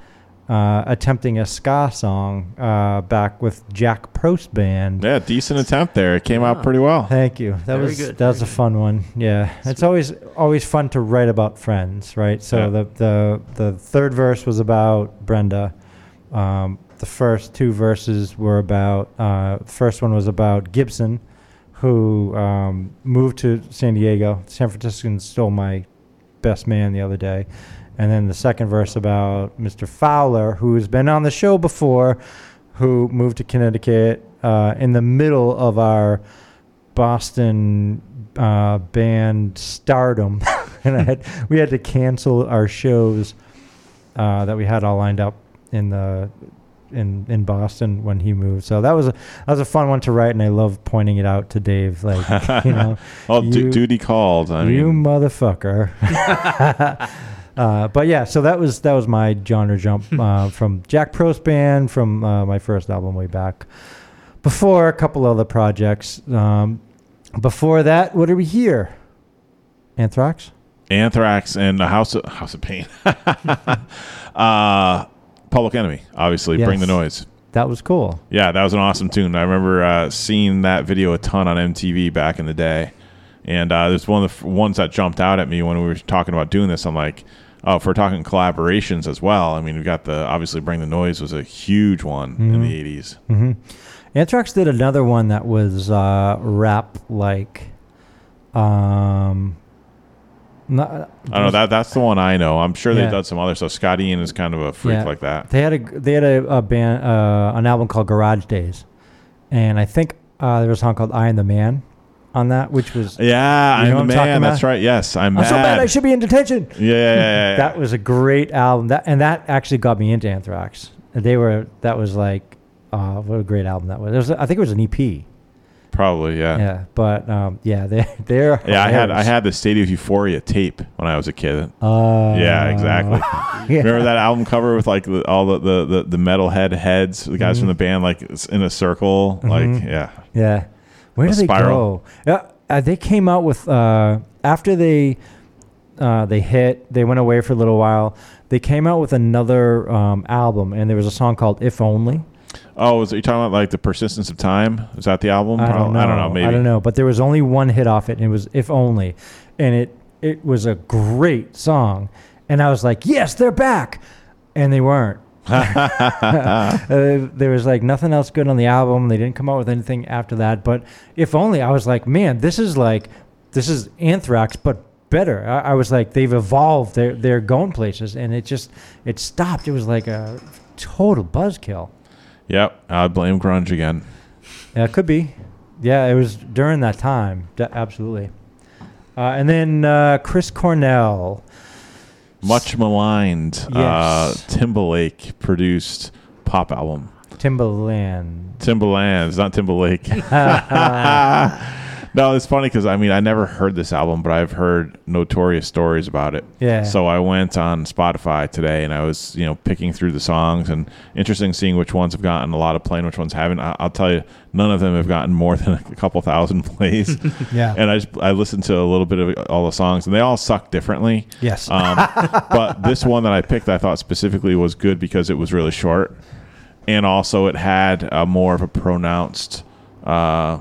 uh, attempting a ska song uh, back with Jack Prost band. yeah, decent attempt there. It came out pretty well. Thank you. That Very was good, that was a very fun one. Yeah, it's always always fun to write about friends, right? So Yeah. the the the third verse was about Brenda. Um, the first two verses were about. Uh, the first one was about Gibson, who um, moved to San Diego. San Franciscans stole my best man the other day. And then the second verse about Mr. Fowler, who's been on the show before, who moved to Connecticut uh, in the middle of our Boston uh, band stardom. and I had, we had to cancel our shows uh, that we had all lined up in the in in Boston when he moved. So that was a that was a fun one to write, and I love pointing it out to Dave. Like you know, du- you- duty called. I you mean, motherfucker. uh, but yeah, so that was that was my genre jump uh, from Jack Prost band from uh, my first album way back. Before a couple other projects. Um, before that, what are we here? Anthrax. Anthrax and the House of House of Pain. uh, Public Enemy, obviously. Bring the noise. That was cool. Yeah, that was an awesome tune. I remember uh, seeing that video a ton on MTV back in the day, and uh, there's one of the f- ones that jumped out at me when we were talking about doing this. I'm like, oh, if we're talking collaborations as well, I mean, we got the obviously Bring the Noise was a huge one in the '80s. hmm Anthrax did another one that was uh, rap like. Um, not, I don't know that that's the one I know. I'm sure Yeah. they've done some other stuff. Scott Ian is kind of a freak Yeah. like that. They had a they had a, a band uh, an album called Garage Days, and I think uh, there was a song called I Am the Man on that, which was Yeah, know I'm what the I'm talking man. That's about? right. Yes, I'm, I'm so bad I should be in detention. Yeah, yeah, yeah, yeah. That was a great album. That and that actually got me into Anthrax. They were that was like uh, what a great album that was. It was I think it was an EP. Probably, yeah. Yeah, but um, yeah, they they're Yeah, I had I had the State of Euphoria tape when I was a kid. Uh, yeah, exactly. yeah. Remember that album cover with like the, all the, the, the, the metalhead heads, the guys Mhm. from the band, like in a circle, like Mhm. yeah, Yeah. Where A did they spiral. go? Yeah, uh, they came out with uh, after they uh, they hit. They went away for a little while. They came out with another um, album, and there was a song called "If Only." Oh, is you talking about like the persistence of time? Is that the album? I don't know. I don't know. Maybe. I don't know. But there was only one hit off it, and it was "If Only," and it it was a great song. And I was like, "Yes, they're back," and they weren't. uh, there was like nothing else good on the album. They didn't come out with anything after that. But if only I was like, man, this is like, this is Anthrax, but better. I, I was like, they've evolved. They're they're going places, and it just it stopped. It was like a total buzzkill. Yep, I blame grunge again. Yeah, it could be. Yeah, it was during that time. De- absolutely. Uh, and then uh, Chris Cornell. Much maligned. Uh, Timberlake produced pop album. Timberland. Timbaland, it's not Timberlake. no, it's funny because I mean I never heard this album, but I've heard notorious stories about it. Yeah. So I went on Spotify today and I was you know picking through the songs and interesting seeing which ones have gotten a lot of play and which ones haven't. I- I'll tell you, none of them have gotten more than a couple thousand plays. Yeah. And I just I listened to a little bit of all the songs and they all suck differently. Yes. Um, but this one that I picked, I thought specifically was good because it was really short, and also it had a more of a pronounced uh,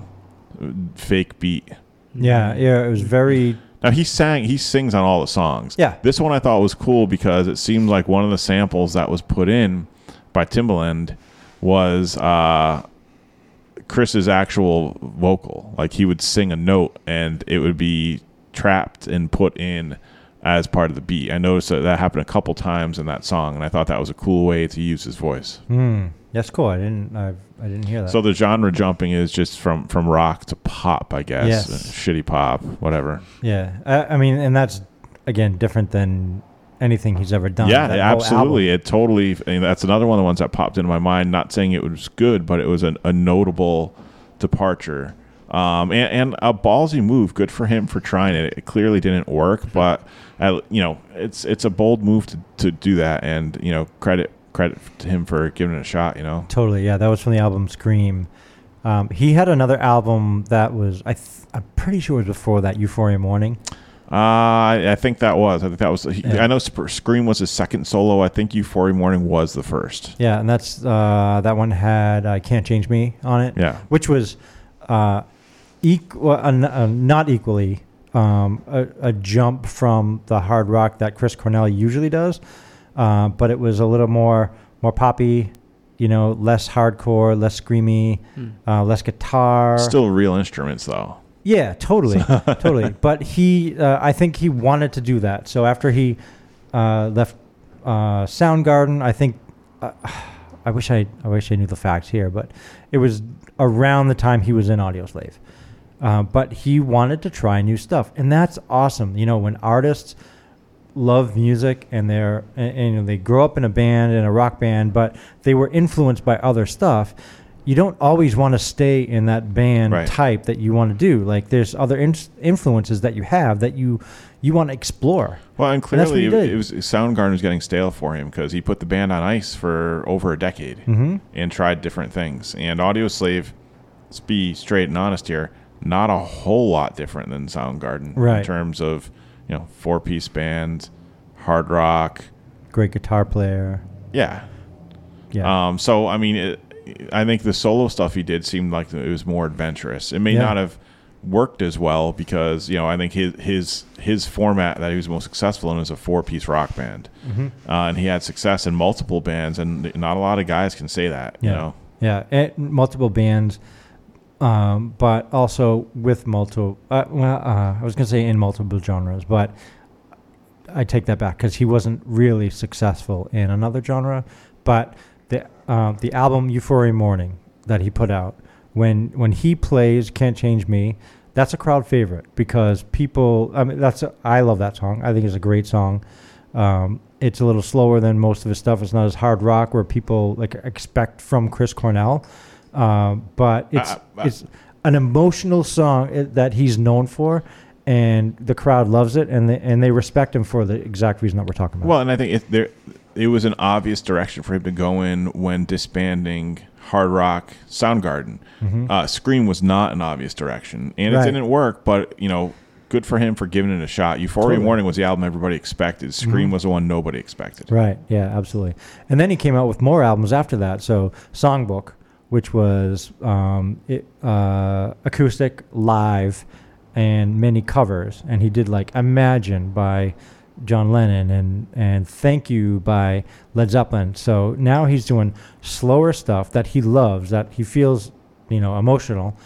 fake beat. Yeah, yeah, it was very. Now he sang, he sings on all the songs. Yeah. This one I thought was cool because it seemed like one of the samples that was put in by Timbaland was uh, Chris's actual vocal. Like he would sing a note and it would be trapped and put in as part of the beat. I noticed that that happened a couple times in that song, and I thought that was a cool way to use his voice. Hmm. That's cool. I didn't. I, I didn't hear that. So the genre jumping is just from from rock to pop, I guess. Yes. Uh, Shitty pop, whatever. Yeah, I, I mean, and that's again different than anything he's ever done. yeah, absolutely. It totally. I that's another one of the ones that popped into my mind. Not saying it was good, but it was an, a notable departure um, and, and a ballsy move. Good for him for trying it. It clearly didn't work, but uh, you know, it's it's a bold move to, to do that, and you know, credit credit to him for giving it a shot. You know, Totally, yeah. That was from the album Scream. Um, he had another album that was, I th- I'm pretty sure it was before that, Euphoria Morning. uh, I, I think that was. I think that was. He, Yeah. I know Sp- Scream was his second solo. I think Euphoria Morning was the first. Yeah, and that's uh, that one had "I Can't Change Me" on it. Yeah. which was uh, equal, uh, uh, not equally um, a, a jump from the hard rock that Chris Cornell usually does, uh, but it was a little more more poppy. You know, less hardcore, less screamy, Hmm. uh, less guitar. Still real instruments though. Yeah, totally, totally. But he, uh, I think he wanted to do that. So after he uh, left uh, Soundgarden, I think uh, I wish I, I wish I knew the facts here, but it was around the time he was in Audioslave. Uh, but he wanted to try new stuff, and that's awesome. You know, when artists love music and they're and, and, they grow up in a band in a rock band, but they were influenced by other stuff. You don't always want to stay in that band Right. type that you want to do. Like there's other in- influences that you have that you you want to explore. Well, and that's what clearly he it, did. it was Soundgarden was getting stale for him because he put the band on ice for over a decade Mhm. and tried different things. And Audioslave, let's be straight and honest here, not a whole lot different than Soundgarden in Right. terms of you know four piece band, hard rock. Great guitar player. Yeah. Yeah. Um, so I mean, it, I think the solo stuff he did seemed like it was more adventurous. It may Yeah. not have worked as well because you know I think his his his format that he was most successful in was a four piece rock band, Mhm. uh, and he had success in multiple bands, and not a lot of guys can say that. Yeah. You know, Yeah, and multiple bands, um, but also with multiple. Uh, well, uh, I was gonna say in multiple genres, but I take that back because he wasn't really successful in another genre. But the um, the album Euphoria Morning that he put out when when he plays Can't Change Me, that's a crowd favorite because people. I mean, that's a, I love that song. I think it's a great song. Um, it's a little slower than most of his stuff. It's not as hard rock where people like expect from Chris Cornell, um, but it's Uh, uh, it's an emotional song i- that he's known for, and the crowd loves it, and they, and they respect him for the exact reason that we're talking about. well, and I think it there it was an obvious direction for him to go in when disbanding hard rock Soundgarden. Mhm. Uh, Scream was not an obvious direction, and it didn't work. But you know, good for him for giving it a shot. Euphoria Totally. Morning was the album everybody expected. Scream Mhm. was the one nobody expected. Right. Yeah. Absolutely. And then he came out with more albums after that. So Songbook, which was um, it, uh, acoustic, live, and many covers. And he did like Imagine by John Lennon and and Thank You by Led Zeppelin. So now he's doing slower stuff that he loves, that he feels, you know, emotional,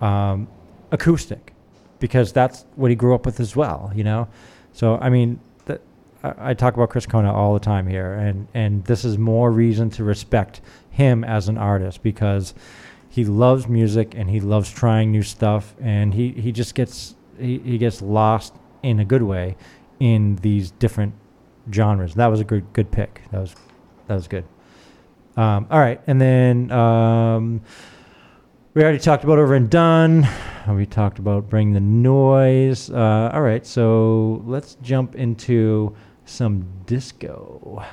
um, acoustic, because that's what he grew up with as well. You know. So I mean, that I, I talk about Chris Cornell all the time here, and and this is more reason to respect him as an artist because he loves music and he loves trying new stuff, and he he just gets he, he gets lost in a good way in these different genres. That was a good good pick. That was that was good. Um, all right, and then um, we already talked about over and done. We talked about bring the noise. Uh, all right, so let's jump into some disco.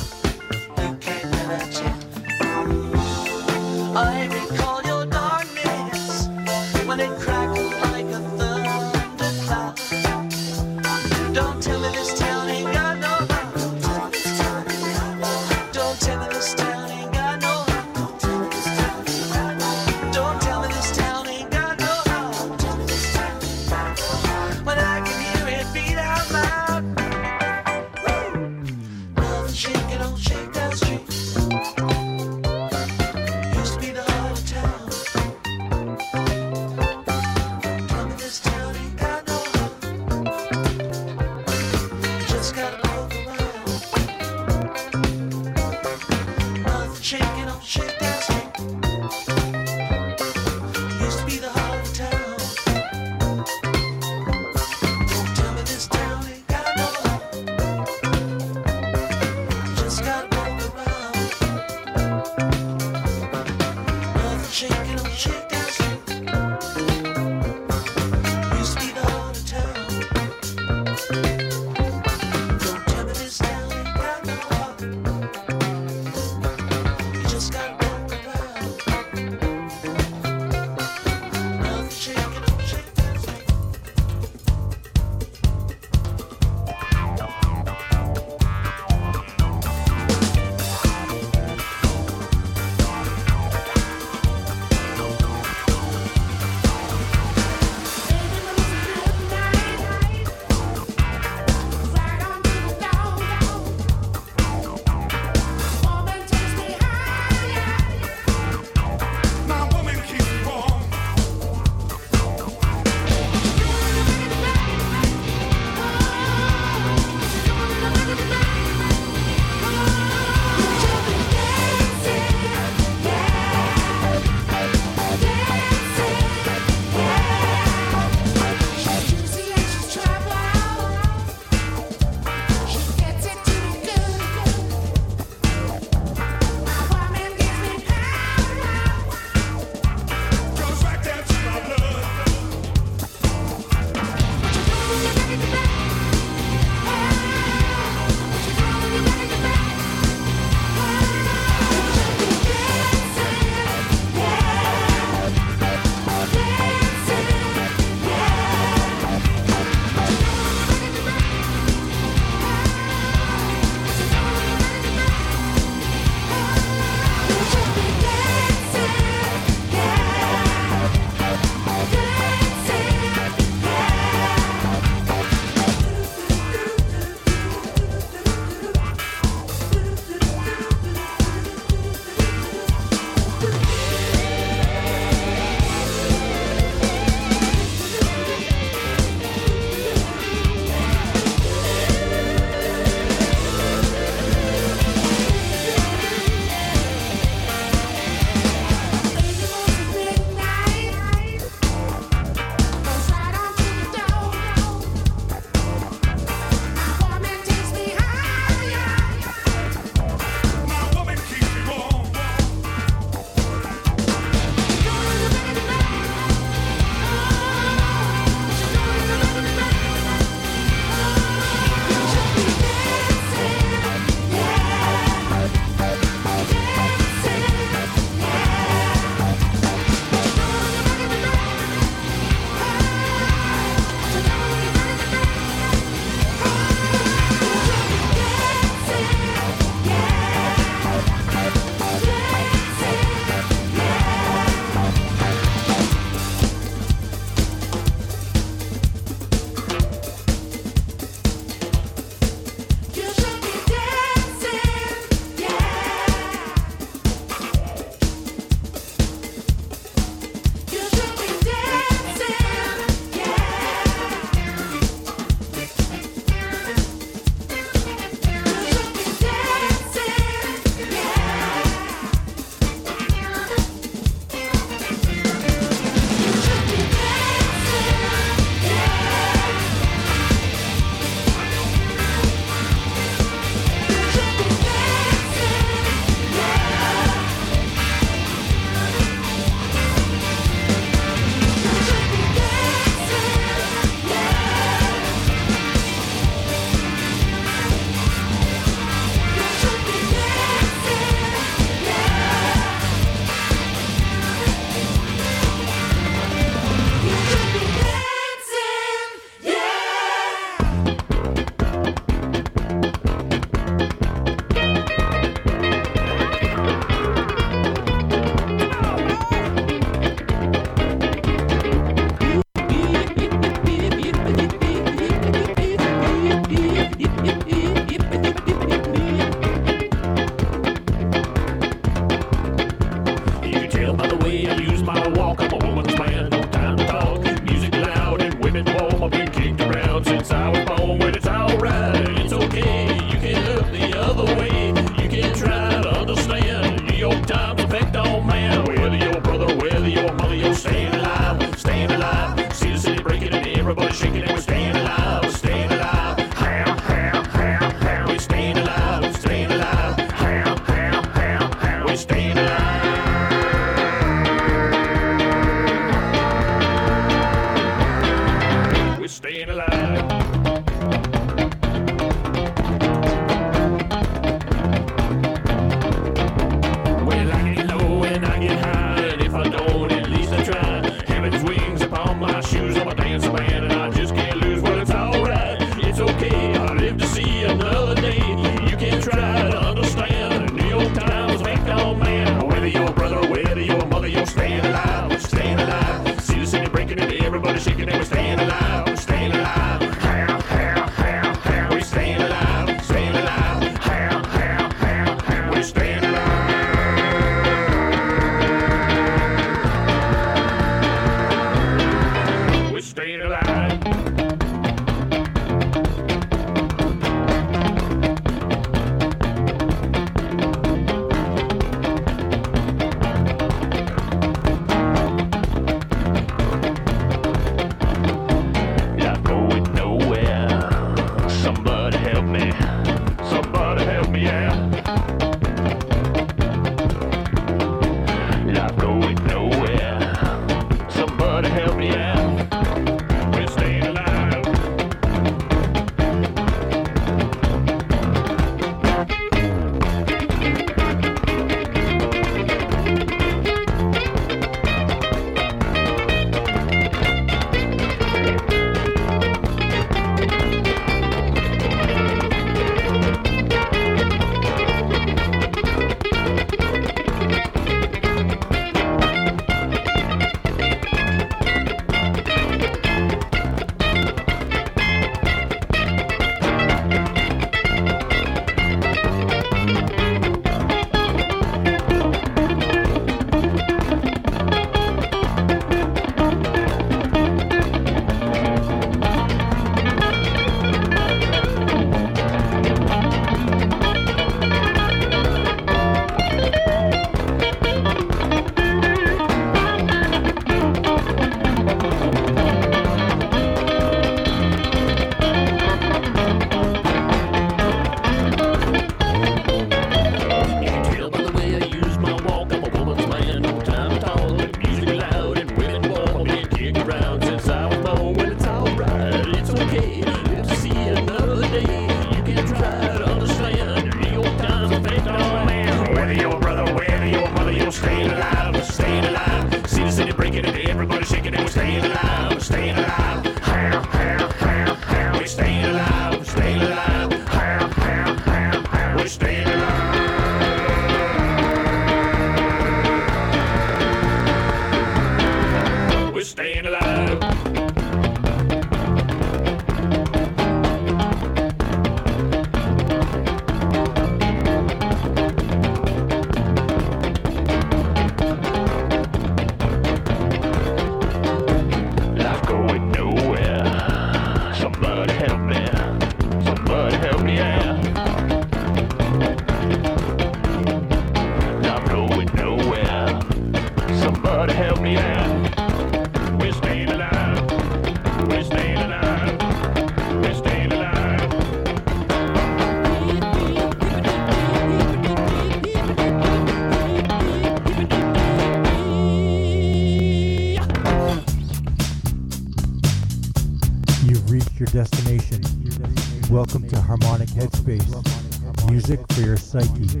psyche.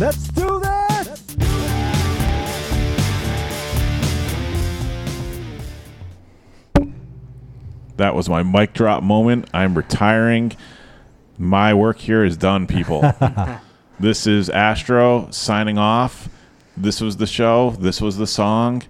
Let's do this! That was my mic drop moment. I'm retiring. My work here is done, people. this is Astro signing off. This was the show. This was the song.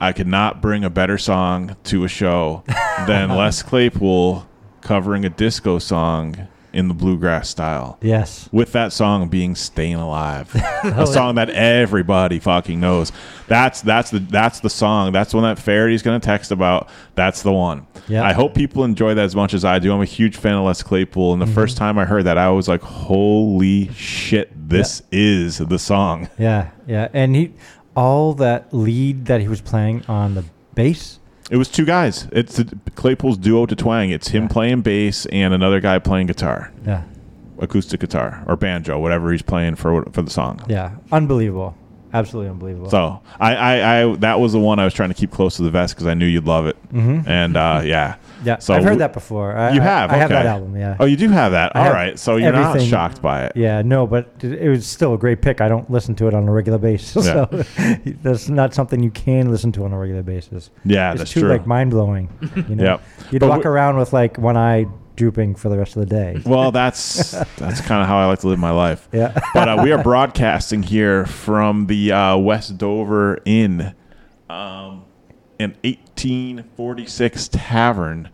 I could not bring a better song to a show than Les Claypool covering a disco song in the bluegrass style. Yes. With that song being "Staying Alive," a oh, song that everybody fucking knows. That's that's the that's the song. That's one that Faraday's gonna text about. That's the one. Yeah. I hope people enjoy that as much as I do. I'm a huge fan of Les Claypool, and the mm-hmm. first time I heard that, I was like, "Holy shit! This yeah. is the song." Yeah, yeah, and he all that lead that he was playing on the bass it was two guys. It's the Claypool's Duo de Twang. It's him playing bass and another guy playing guitar, Yeah, acoustic guitar or banjo, whatever he's playing for for the song. yeah, unbelievable, absolutely unbelievable. So I, I, I that was the one I was trying to keep close to the vest because I knew you'd love it. Mhm. And uh, yeah, yeah, So I've heard that before. I, you I- have. I, have that album. Yeah. Oh, you do have that. I All right. So you're not everything- shocked by it. Yeah, no, but it, it was still a great pick. I don't listen to it on a regular basis, Yeah. so that's not something you can listen to on a regular basis. Yeah, it's that's too true. like mind blowing. You know, Yep. you'd But walk we- around with like one eye drooping for the rest of the day. Well, that's that's kind of how I like to live my life. Yeah. but uh, we are broadcasting here from the uh, West Dover Inn, um, an 1846 tavern.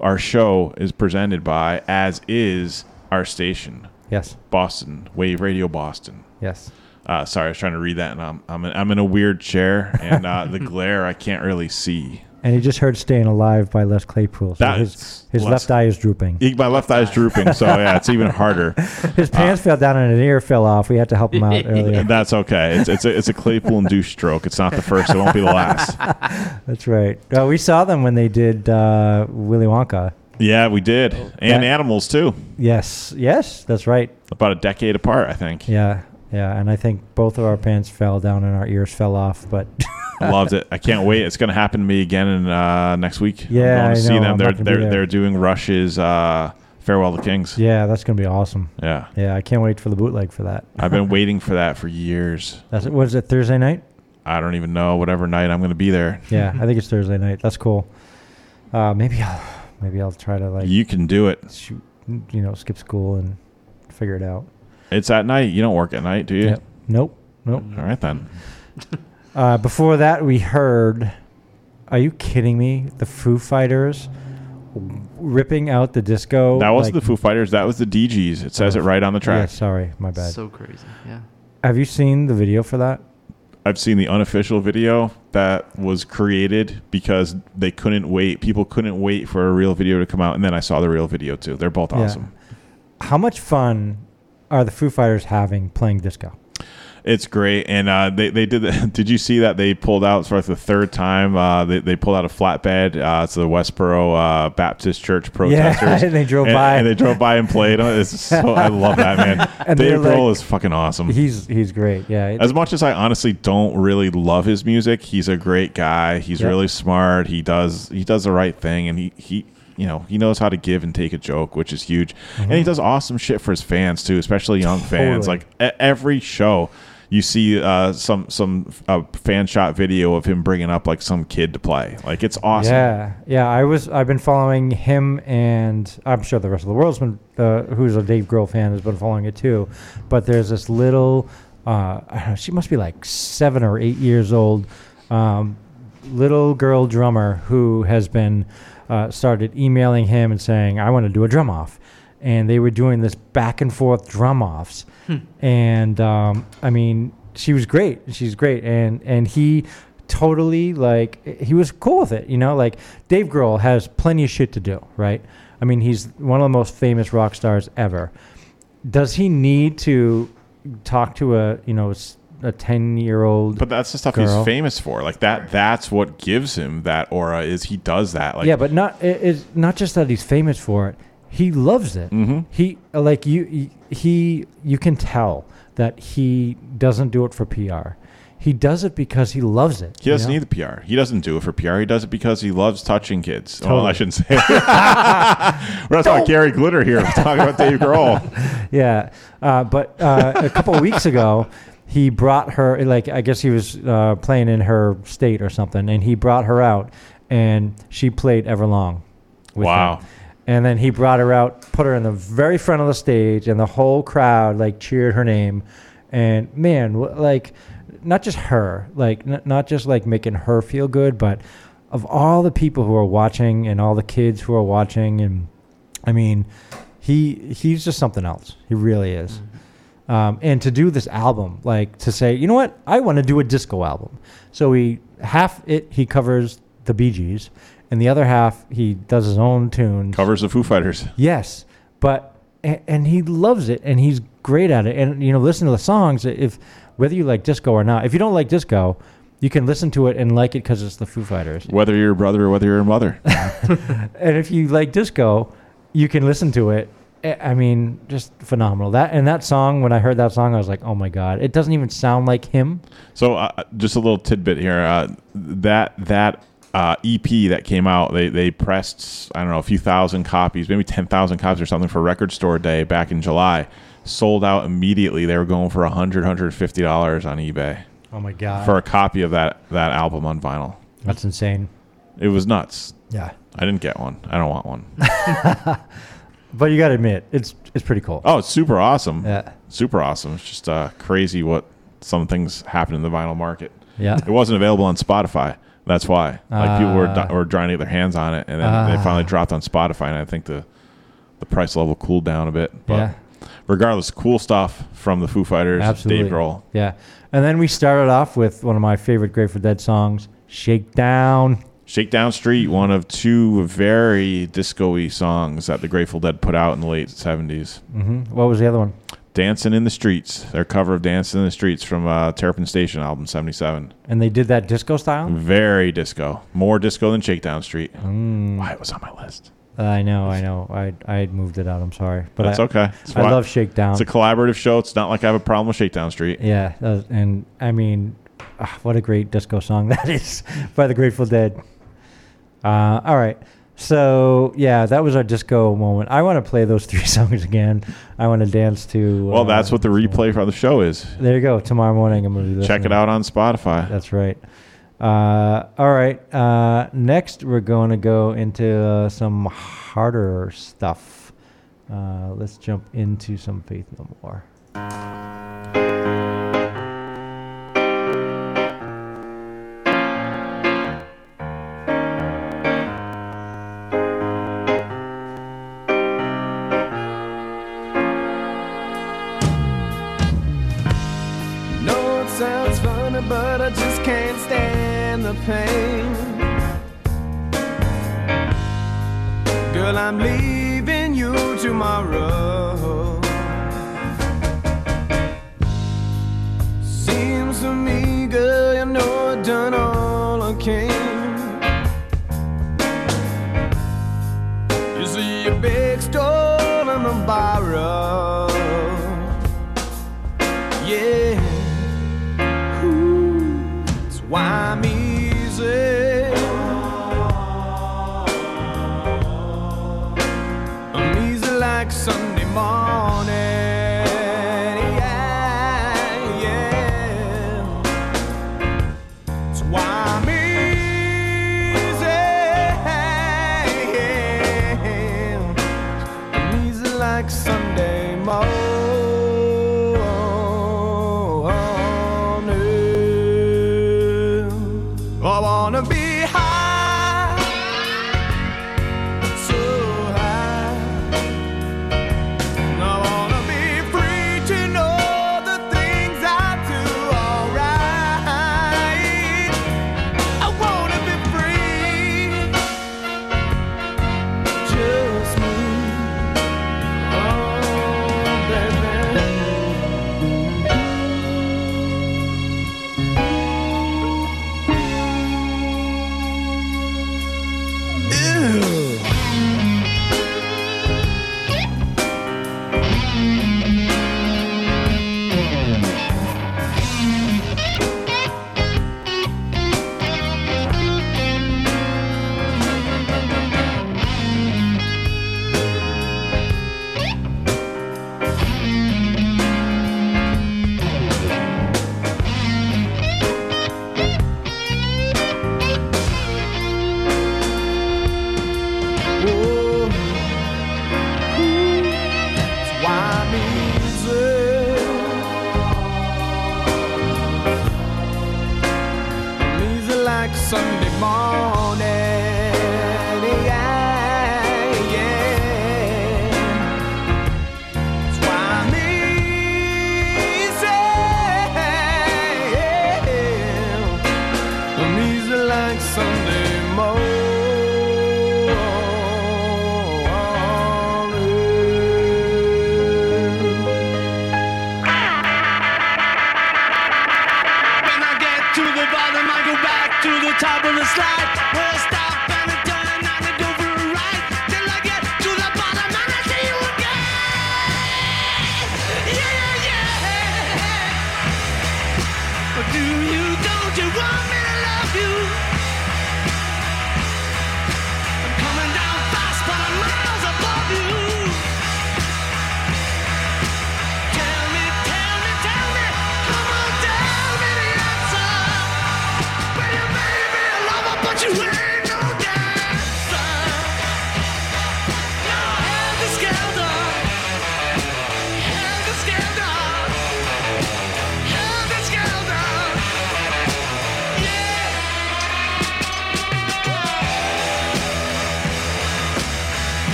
Our show is presented by, as is our station. Yes. Boston Wave Radio Boston. Yes. Uh, sorry, I was trying to read that, and I'm I'm in, I'm in a weird chair, and uh, the glare I can't really see. And he just heard "Staying Alive" by Les Claypool. So his his Les- left eye is drooping. E- My left eye is drooping, so yeah, it's even harder. His pants fell down and an ear fell off. We had to help him out earlier. That's okay. It's it's a, it's a Claypool induced stroke. It's not the first. It won't be the last. That's right. Well, we saw them when they did uh, Willy Wonka. Yeah, we did, and That- animals too. Yes, yes, that's right. About a decade apart, I think. Yeah, yeah, and I think both of our pants fell down and our ears fell off. But Loved it. I can't wait. It's going to happen to me again in uh, next week. Yeah, I'm going I to see them. I'm They're not gonna be they're they're doing Rush's uh, Farewell to Kings. yeah, that's gonna be awesome. Yeah, Yeah, I can't wait for the bootleg for that. I've been waiting for that for years. That's. Was it Thursday night? I don't even know. Whatever night I'm going to be there. Yeah, I think it's Thursday night. That's cool. Uh, maybe I'll maybe I'll try to like You can do it. shoot, you know, skip school and figure it out. It's at night. You don't work at night, do you? Yep. Nope. Nope. All right then. Uh, before that, we heard. Are you kidding me? The Foo Fighters ripping out the disco. That wasn't like- the Foo Fighters. That was the Dee Gees. It says it right on the Yeah, track. sorry, my bad. So crazy. Yeah. Have you seen the video for that? I've seen the unofficial video that was created because they couldn't wait. People couldn't wait for a real video to come out, and then I saw the real video too. They're both Yeah. awesome. How much fun are the Foo Fighters having playing disco? It's great, and uh, they they did. The, did you see that they pulled out for like the third time? Uh, they they pulled out a flatbed uh, to the Westboro uh, Baptist Church protesters. Yeah, and they drove and, by. and they drove by and played. It's so I love that man. And Dave Grohl like- is fucking awesome. He's he's great. Yeah. As much as I honestly don't really love his music, he's a great guy. He's Yeah. really smart. He does he does the right thing, and he he you know he knows how to give and take a joke, which is huge. And he does awesome shit for his fans too, especially young fans. Mm-hmm. Totally. Like every show. You see uh, some some uh, fan shot video of him bringing up like some kid to play. Like it's awesome. Yeah, yeah. I was. I've been following him, and I'm sure the rest of the world's been. Uh, who's a Dave Grohl fan has been following it too. But there's this little. Uh, know, she must be like seven or eight years old. Um, little girl drummer who has been uh, started emailing him and saying, "I want to do a drum off," and they were doing this back and forth drum offs, and um, I mean, she was great. She's great, and and he totally like he was cool with it. You know, like Dave Grohl has plenty of shit to do, right? I mean, he's one of the most famous rock stars ever. Does he need to talk to a you know a ten year old? But that's the stuff girl? he's famous for. Like that. That's what gives him that aura. Is he does that. Like yeah, but not it, it's not just that he's famous for it. He loves it. Mhm. He like you. He you can tell that he doesn't do it for PR. He does it because he loves it. He doesn't know? need the PR. He doesn't do it for PR. He does it because he loves touching kids. Well, I shouldn't say. We're not talking about Gary Glitter here. We're talking about Dave Grohl. yeah, uh, but uh, a couple of weeks ago, he brought her. Like I guess he was uh, playing in her state or something, and he brought her out, and she played Everlong. with Wow. him. And then he brought her out, put her in the very front of the stage, and the whole crowd like cheered her name. And man, like not just her, like n- not just like making her feel good, but of all the people who are watching and all the kids who are watching, and I mean, he he's just something else. He really is. Um, and to do this album, like to say, you know what, I want to do a disco album. So he half it he covers the Bee Gees, and the other half he does his own tunes. Covers the Foo Fighters. Yes, but and, and he loves it, and he's great at it. And you know, listen to the songs. If whether you like disco or not. If you don't like disco, you can listen to it and like it because it's the Foo Fighters. Whether you're a brother or whether you're a mother. and if you like disco, you can listen to it. I mean, just phenomenal. That and that song. When I heard that song, I was like, "Oh my god!" It doesn't even sound like him. So uh, just a little tidbit here. Uh, that that uh, EP that came out, they they pressed I don't know a few thousand copies, maybe ten thousand copies or something for Record Store Day back in July. Sold out immediately. They were going for 100 150 dollars on eBay Oh my god! for a copy of that that album on vinyl. That's insane. It was nuts. Yeah. I didn't get one. I don't want one. But you got to admit, it's it's pretty cool. Oh, it's super awesome. Yeah. Super awesome. It's just uh, crazy what some things happen in the vinyl market. Yeah. It wasn't available on Spotify. That's why. Like people were, Ah. were trying to get their hands on it, and then they Ah. finally dropped on Spotify, and I think the the price level cooled down a bit. But Yeah. regardless, cool stuff from the Foo Fighters, Absolutely. Dave Grohl. Yeah. And then we started off with one of my favorite Grateful Dead songs, "Shakedown." Shakedown Street, one of two very disco-y songs that the Grateful Dead put out in the late 70s. hmm What was the other one? Dancing in the Streets, their cover of Dancing in the Streets from uh, Terrapin Station album 77. And they did that disco style. Very disco. More disco than Shakedown Street. Mm. Why it was on my list. I know, I know. I I had moved it out. I'm sorry, but That's I, okay. It's I why- love Shakedown. It's a collaborative show. It's not like I have a problem with Shakedown Street. Yeah, uh, and I mean, ah, what a great disco song that is by the Grateful Dead. Uh, all right, so yeah, that was our disco moment. I want to play those three songs again. I want to dance to. Well, uh, that's what the replay for the show is. There you go. Tomorrow morning, I'm gonna do this. Check it out on Spotify. That's right. Uh, all right. Uh, next, we're going to go into uh, some harder stuff. Uh, let's jump into some Faith No More. Girl, I'm leaving you tomorrow. Seems to me, girl, you know I've done all I can. You see a big store and a borrow. Yeah. Ooh, That's why I'm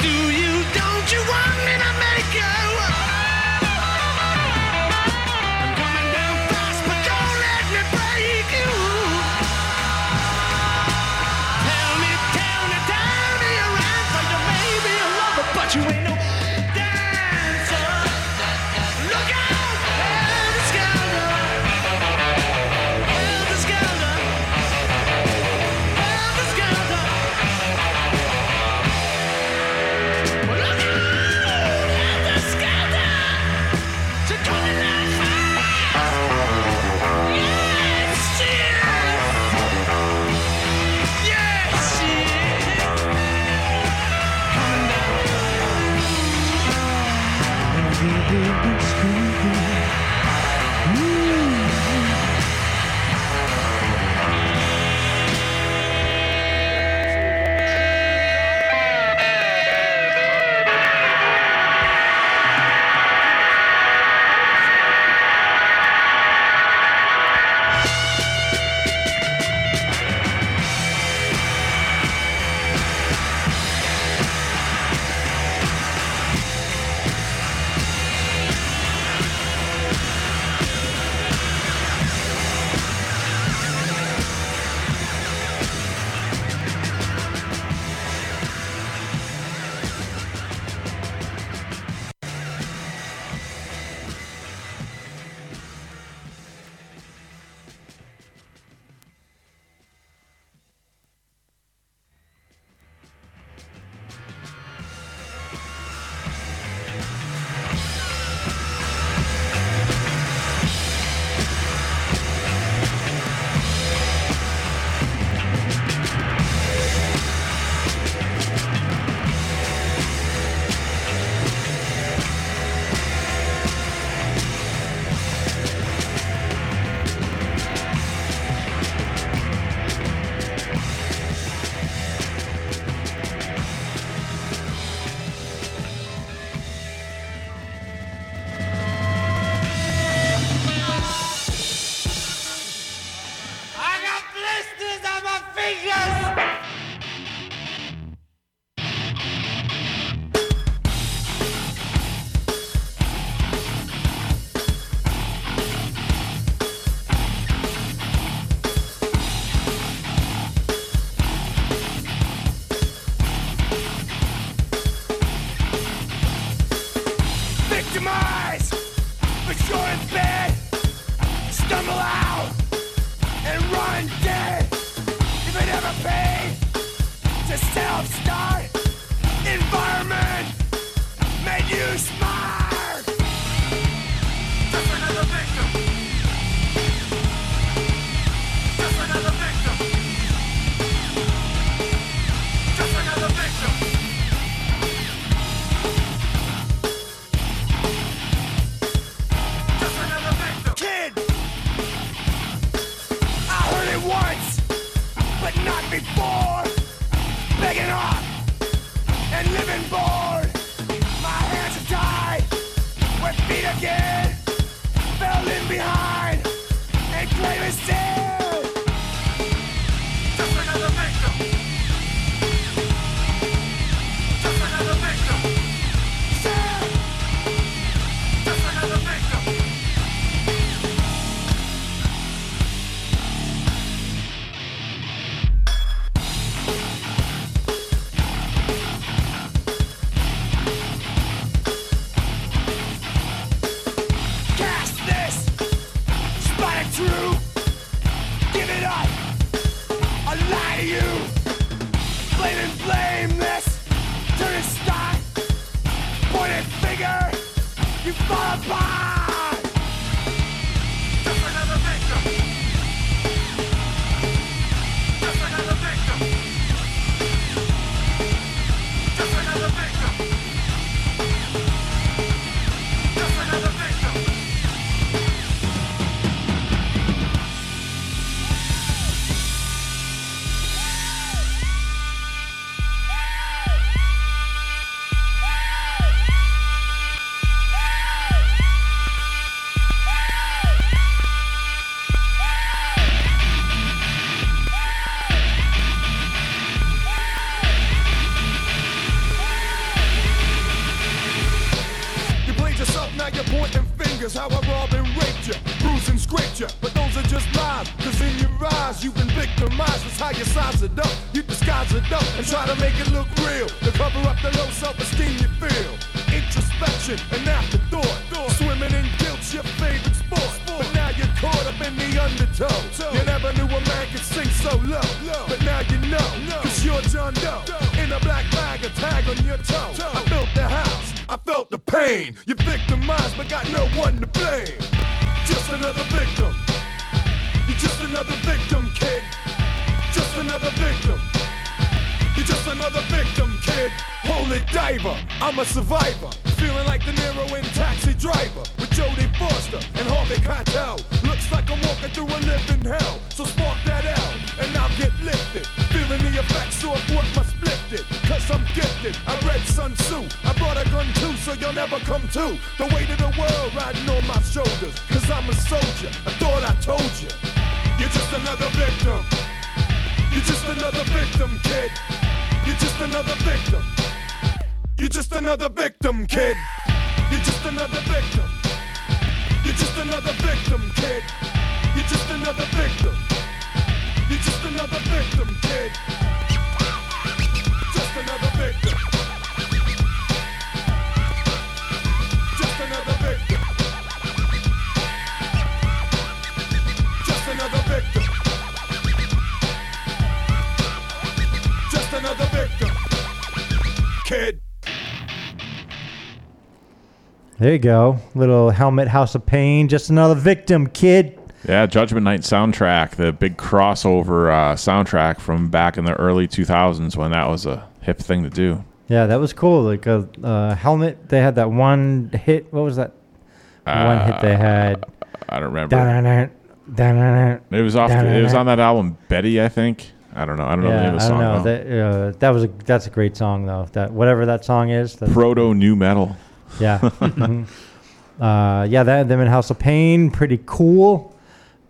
do you, don't There you go. Little Helmet House of Pain. Just another victim, kid. Yeah, Judgment Night soundtrack, the big crossover uh, soundtrack from back in the early 2000s when that was a hip thing to do. Yeah, that was cool. Like a uh, helmet. They had that one hit. What was that? one hit they had. I don't remember. Dun-dun-dun, dun-dun-dun, It was off. It was on that album Betty, I think. I don't know. I don't know the name of the I song. don't know. That, uh, that was a that's a great song though. That whatever that song is. Proto nu metal. Yeah. Mhm. uh, yeah, that them in House of Pain, pretty cool.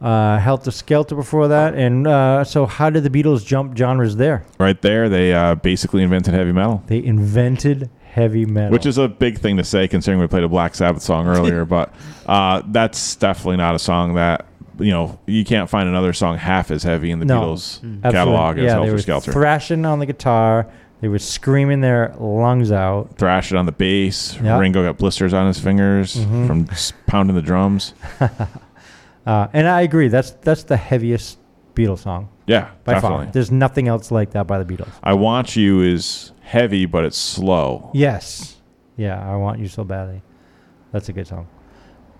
Uh, Helter Skelter before that, and uh, so how did the Beatles jump genres there? Right there, they uh, basically invented heavy metal. They invented heavy metal, Which is a big thing to say, considering we played a Black Sabbath song earlier. but uh, that's definitely not a song that you know you can't find another song half as heavy in the no, Beatles absolutely. catalog as yeah, Helter Skelter. thrashing on the guitar. They were screaming their lungs out. Thrash it on the bass. Yeah. Ringo got blisters on his fingers Mhm. from pounding the drums. Uh, and I agree. That's that's the heaviest Beatles song. Yeah, by definitely. far. There's nothing else like that by the Beatles. I Want You is heavy, but it's slow. Yes. Yeah, I want you so badly. That's a good song.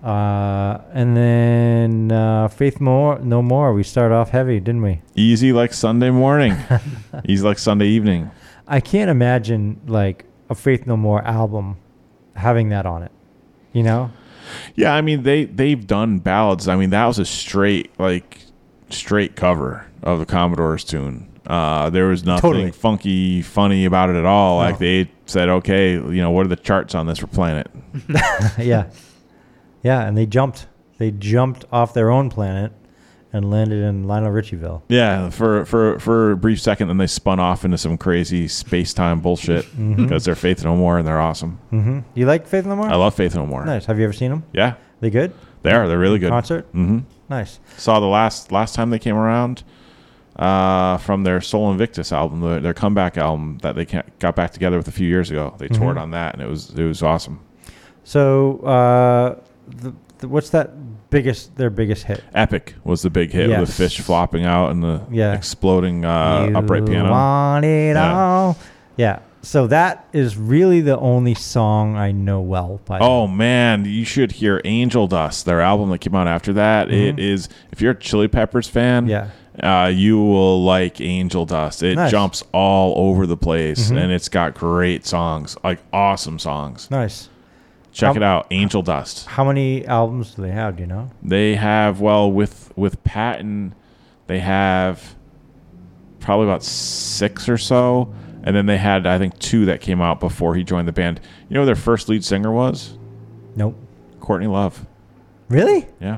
Uh, and then uh, Faith More, No More. We start off heavy, didn't we? Easy like Sunday morning. Easy like Sunday evening. I can't imagine like a Faith No More album having that on it. You know? Yeah, I mean they they've done ballads. I mean that was a straight like straight cover of the Commodores tune. Uh, there was nothing Totally. funky, funny about it at all. Like they said, okay, you know, what are the charts on this? Playing it. yeah. Yeah, and they jumped. They jumped off their own planet and landed in Lionel Richieville. Yeah, for for for a brief second, then they spun off into some crazy space time bullshit Mhm. because they're Faith No More and they're awesome. Mm-hmm. You like Faith No More? I love Faith No More. Nice. Have you ever seen them? Yeah, They good? they are. They're really good. Concert? Mm-hmm. Nice. Saw the last last time they came around uh, from their Sol Invictus album, their, their comeback album that they got back together with a few years ago. They toured Mhm. on that, and it was it was awesome. So, uh, the, the, what's that biggest? Their biggest hit? Epic was the big hit with Yes. the fish flopping out and the Yeah. exploding uh, You upright piano. Want it Yeah. all? Yeah. so that is really the only song I know well. By them. Oh man, you should hear Angel Dust, their album that came out after that. It Mhm. is if you're a Chili Peppers fan, Yeah. uh, you will like Angel Dust. It Nice. jumps all over the place, Mhm. and it's got great songs, like awesome songs. Nice. Check How- it out, Angel Dust. How many albums do they have? Do you know? They have well with with Patton, they have probably about six or so, and then they had I think two that came out before he joined the band. You know who their first lead singer was? Nope. Courtney Love. Really? Yeah.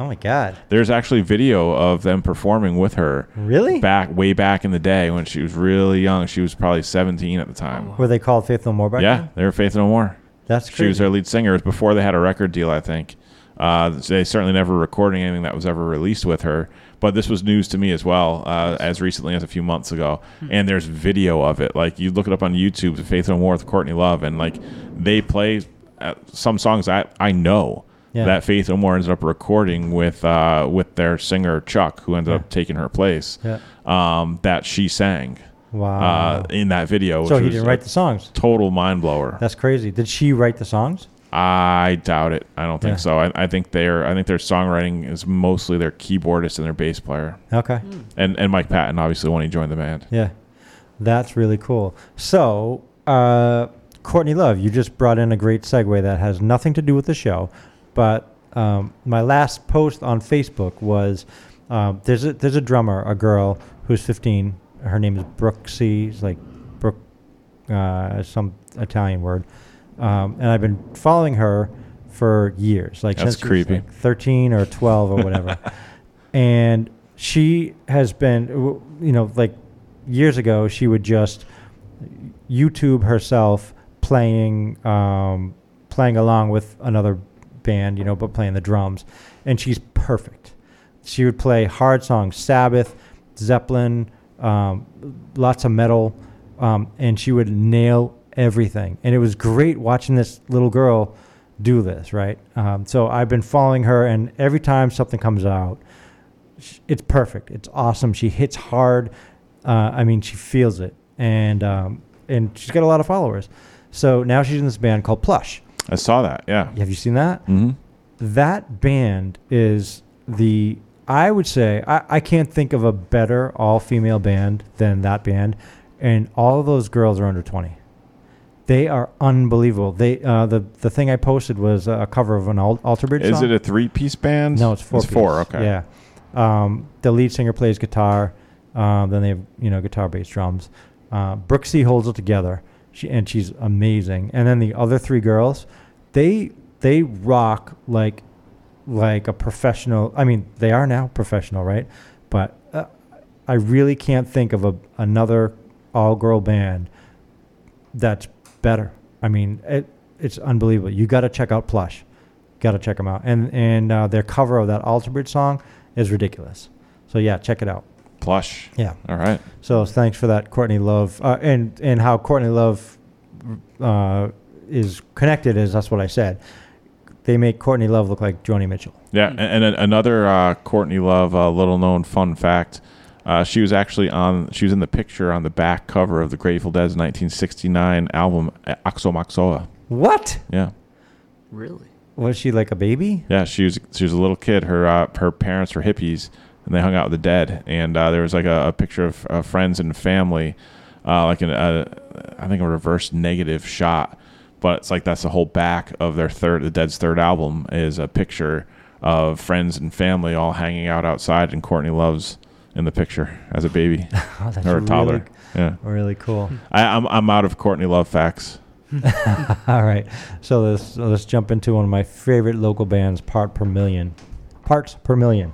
Oh my god. There's actually video of them performing with her. Really? Back way back in the day when she was really young. She was probably 17 at the time. Were they called Faith No More back then? yeah, then? they were Faith No More. That's She was crazy. their lead singer. Before they had a record deal, I think. Uh, they certainly never recording anything that was ever released with her. But this was news to me as well, uh, as recently as a few months ago. Hmm. And there's video of it. Like you look it up on YouTube, Faith No More with Courtney Love, and like they play uh, some songs I I know. Yeah. That Faith No More ended up recording with uh, with their singer Chuck, who ended up taking her place. Yeah. Um, that she sang. Wow. Uh, in that video. So he was didn't write the songs. Total mind blower. That's crazy. Did she write the songs? I doubt it. I don't think Yeah. so. I, I think their I think their songwriting is mostly their keyboardist and their bass player. Okay. And and Mike Patton obviously when he joined the band. Yeah, that's really cool. So, uh, Courtney Love, you just brought in a great segue that has nothing to do with the show, but um, my last post on Facebook was um, there's a there's a drummer, a girl who's 15. Her name is Brooksy. It's like Brook, uh, some Italian word, um, and I've been following her for years. Like That's since she was, creepy. like 13 or 12 or whatever. and she has been, w- you know, like years ago, she would just YouTube herself playing, um, playing along with another band, you know, but playing the drums, and she's perfect. She would play hard songs, Sabbath, Zeppelin, um, lots of metal, um, and she would nail everything. And it was great watching this little girl do this, right? Um, so I've been following her, and every time something comes out, it's perfect. It's awesome. She hits hard. Uh, I mean, she feels it, and um, and she's got a lot of followers. So now she's in this band called Plush. I saw that. Yeah. Have you seen that? Mm-hmm. That band is the I would say I, I can't think of a better all female band than that band, and all of those girls are under twenty. They are unbelievable. They uh, the the thing I posted was a cover of an Al- Alter Bridge Is song. it a three piece band? No, it's four. It's four. Okay. Yeah. Um, the lead singer plays guitar. Um, then they have you know guitar, bass, drums. Uh, Brooksy holds it together. She and she's amazing. And then the other three girls, they they rock like like a professional. I mean, they are now professional, right? But uh, I really can't think of a another all girl band that's better. I mean, it, it's unbelievable. You got to check out Plush. Got to check them out. And and uh, their cover of that Alter Bridge song is ridiculous. So yeah, check it out. Plush. Yeah. All right. So thanks for that, Courtney Love, uh, and and how Courtney Love uh, is connected is that's what I said. They make Courtney Love look like Joni Mitchell. Yeah, and, and another uh, Courtney Love uh, little known fun fact. Uh, she was actually on. She was in the picture on the back cover of the Grateful Dead's 1969 album Aoxomoxoa. What? Yeah, Really? Was she like a baby? yeah. She was she was a little kid. Her uh, her parents were hippies, and they hung out with the dead. And uh, there was like a, a picture of uh, friends and family, uh, like an, a I think a reverse negative shot. But it's like that's the whole back of their third, the Dead's third album is a picture of friends and family all hanging out outside, and Courtney Love's in the picture as a baby Oh, that's or a toddler. really- yeah, Really cool. I, I'm I'm out of Courtney Love facts. All right. So let's let's jump into one of my favorite local bands, Part Per Million. Parts Per Million.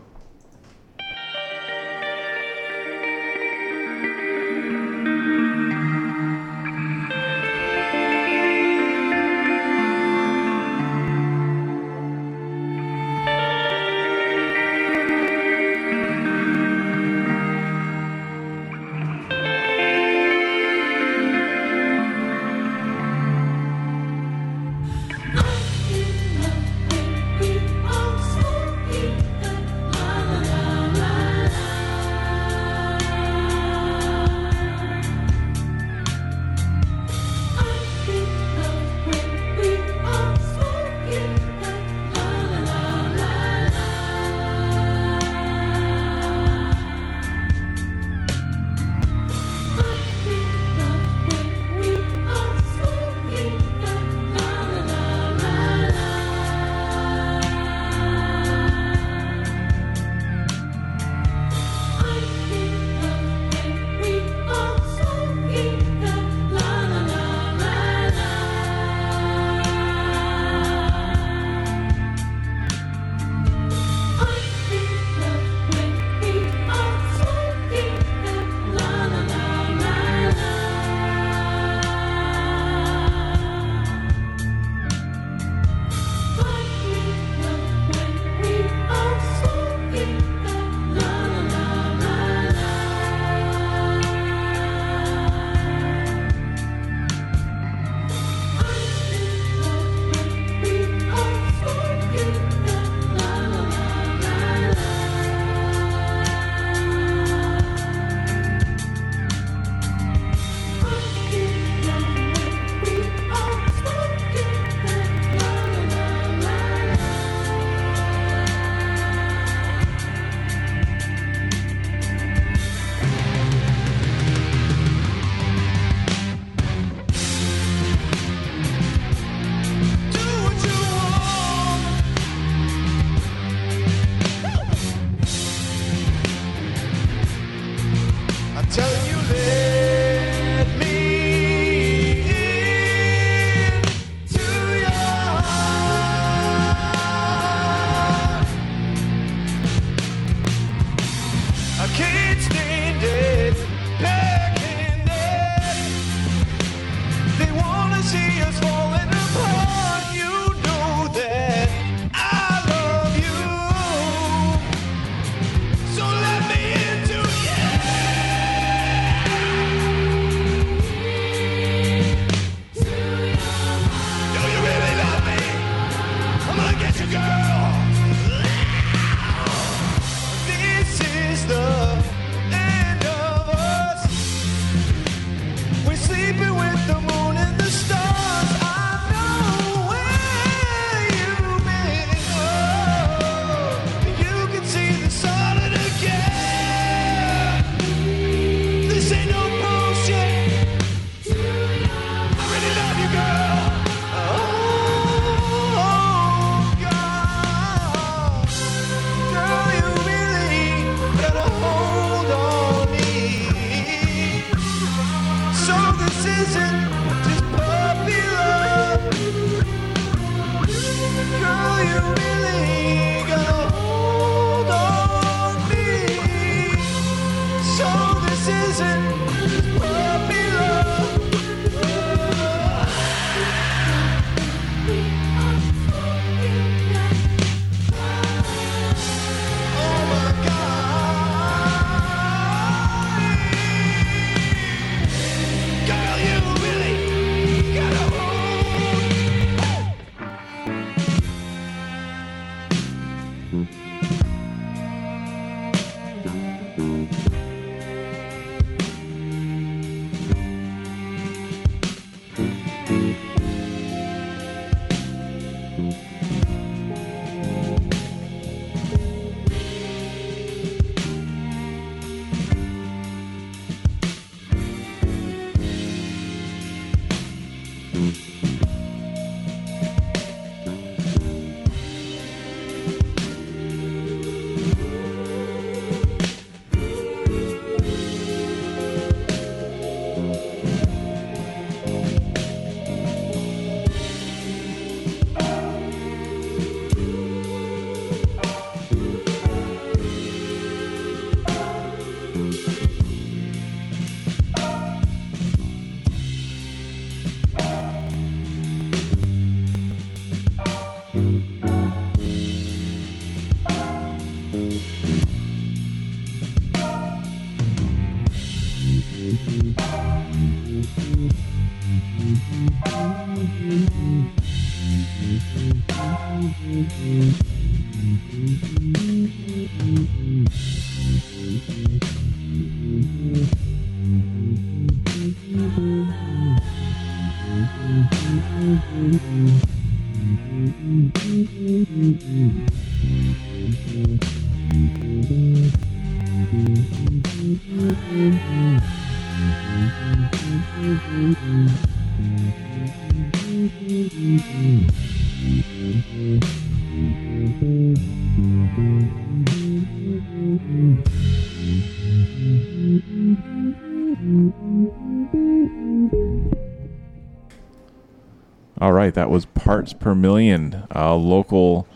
Right, that was Parts Per Million, a local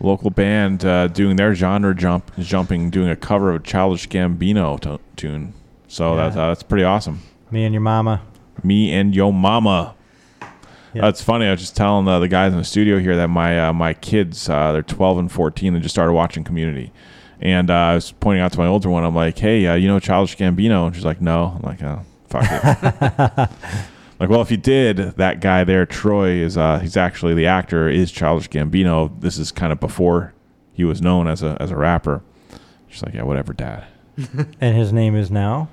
local band uh, doing their genre jump jumping, doing a cover of a Childish Gambino to- tune. So Yeah. that's uh, that's pretty awesome. Me and your mama. Me and yo mama. Yeah. That's funny. I was just telling uh, the guys in the studio here that my uh, my kids, uh, they're 12 and 14, they just started watching Community, and uh, I was pointing out to my older one, I'm like, "Hey, uh, you know Childish Gambino?" And she's like, "No." I'm like, "Oh, fuck it." like, well, if you did, that guy there, Troy, is uh, he's actually the actor is Childish Gambino. This is kind of before he was known as a as a rapper. She's like, "Yeah, whatever, Dad." and his name is now.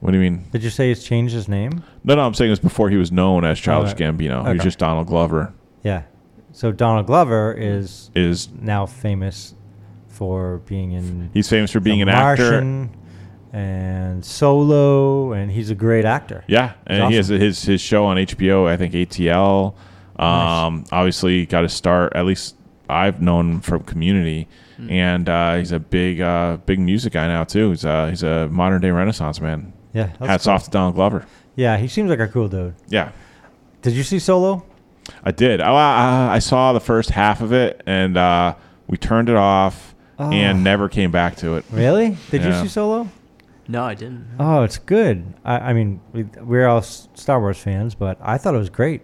What do you mean? Did you say he's changed his name? No, no, I'm saying it was before he was known as Childish Okay. Gambino. He was just Donald Glover. Yeah. So Donald Glover is Is now famous for being in. He's famous for being an actor. Martian and Solo, and he's a great actor. Yeah, and He's he has his his show on HBO. I think ATL. Um, Obviously, got to start. At least I've known him from Community, Hmm. and uh, he's a big uh, big music guy now too. He's uh, he's a modern day Renaissance man. Yeah, hats cool. off to Donald Glover. Yeah, he seems like a cool dude. Yeah, Did you see Solo? I did. I, I, I saw the first half of it, and uh, we turned it off Oh. and never came back to it. Really? Did Yeah. you see Solo? No, I didn't. Oh, it's good. I, I mean, we, we're all Star Wars fans, but I thought it was great.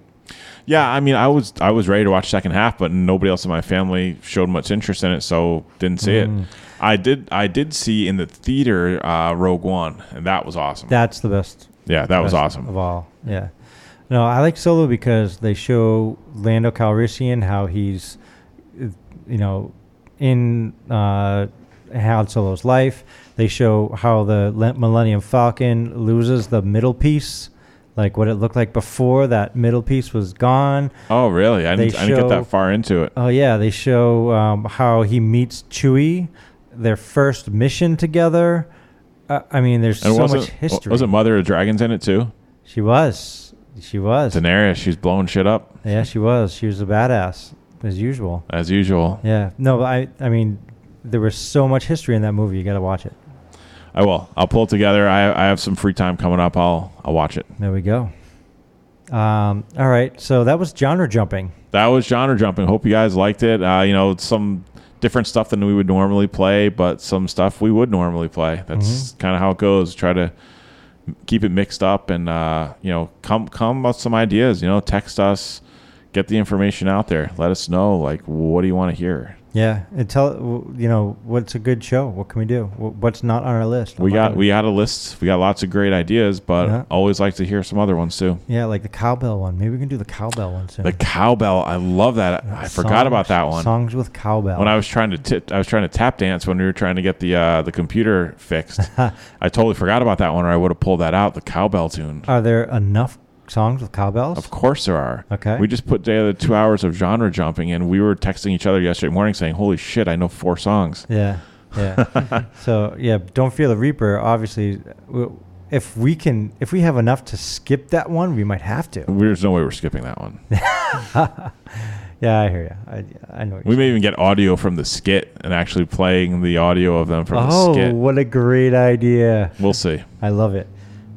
Yeah, I mean, I was I was ready to watch second half, but nobody else in my family showed much interest in it, so didn't see Mm. it. I did I did see in the theater uh, Rogue One, and that was awesome. That's the best. Yeah, that was awesome. of all. Yeah. No, I like Solo because they show Lando Calrissian how he's uh, you know, in uh, Han Solo's life. They show how the Le- Millennium Falcon loses the middle piece, like what it looked like before that middle piece was gone. Oh, really? I didn't, I didn't get that far into it. Oh yeah, they show um, how he meets Chewie, their first mission together. Uh, I mean, there's And so much history. Wasn't Mother of Dragons in it too? She was. She was. Daenerys, she's blowing shit up Yeah, she was. She was a badass as usual. as usual. Yeah. No, but I. I mean, there was so much history in that movie. You got to watch it. I will. I'll pull it together. I, I have some free time coming up. I'll I'll watch it. There we go. Um, all right. So that was genre jumping. That was genre jumping. Hope you guys liked it. Uh, you know, some different stuff than we would normally play, but some stuff we would normally play. That's kind of how it goes. Try to keep it mixed up and uh, you know come come with some ideas. You know, text us, get the information out there. Let us know like what do you want to hear. Yeah, and tell you know what's a good show. What can we do? What's not on our list? We I'm not got we got a list. We got lots of great ideas, but Yeah. always like to hear some other ones too. Yeah, like the cowbell one. Maybe we can do the cowbell one soon. The cowbell, I love that. I forgot about that one. Songs with cowbell. When I was trying to tip, I was trying to tap dance when we were trying to get the uh, the computer fixed. I totally forgot about that one, or I would have pulled that out. The cowbell tune. Are there enough songs with cowbells? Of course there are. Okay. We just put together two hours of genre jumping, and we were texting each other yesterday morning saying, "Holy shit, I know four songs." Yeah, yeah. so yeah, don't fear the reaper. Obviously, if we can, if we have enough to skip that one, we might have to. There's no way we're skipping that one. yeah, I hear you. I, I know. What we you're may even get audio from the skit and actually playing the audio of them from oh, the skit. what a great idea! We'll see. I love it.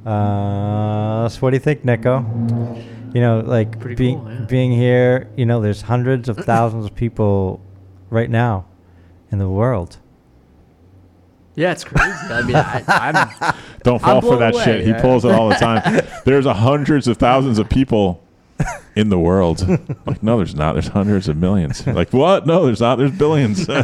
Uh, so what do you think, Nico? You know, like Pretty being cool, yeah. being here. You know, there's hundreds of thousands of people right now in the world. Yeah, it's crazy. I mean, I, I'm Don't fall I'm for that away, shit. He pulls it all the time. There's a hundreds of thousands of people in the world. like, no, there's not. There's hundreds of millions. Like, what? No, there's not. There's billions.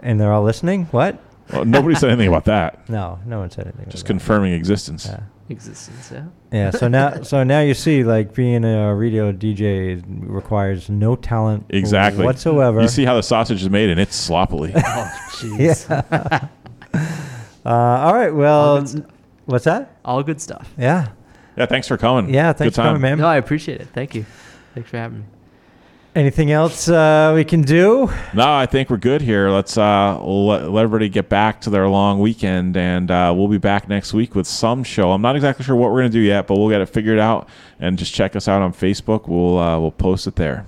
And they're all listening. What? Well, nobody said anything about that. No, no one said anything. Just about confirming existence. that. existence. Yeah. Yeah. yeah. So now, so now you see, like being a radio DJ requires no talent Exactly. whatsoever. You see how the sausage is made, and it's sloppily. Oh, jeez. Yeah. uh, all right. Well, good stuff. what's that? All good stuff. Yeah. yeah, thanks for coming. Yeah. Thanks Good for coming, man. No, I appreciate it. Thank you. Thanks for having me. Anything else uh, we can do? No, I think we're good here. Let's uh, let, let everybody get back to their long weekend, and uh, we'll be back next week with some show. I'm not exactly sure what we're gonna do yet, but we'll get it figured out. And just check us out on Facebook. We'll uh, we'll post it there.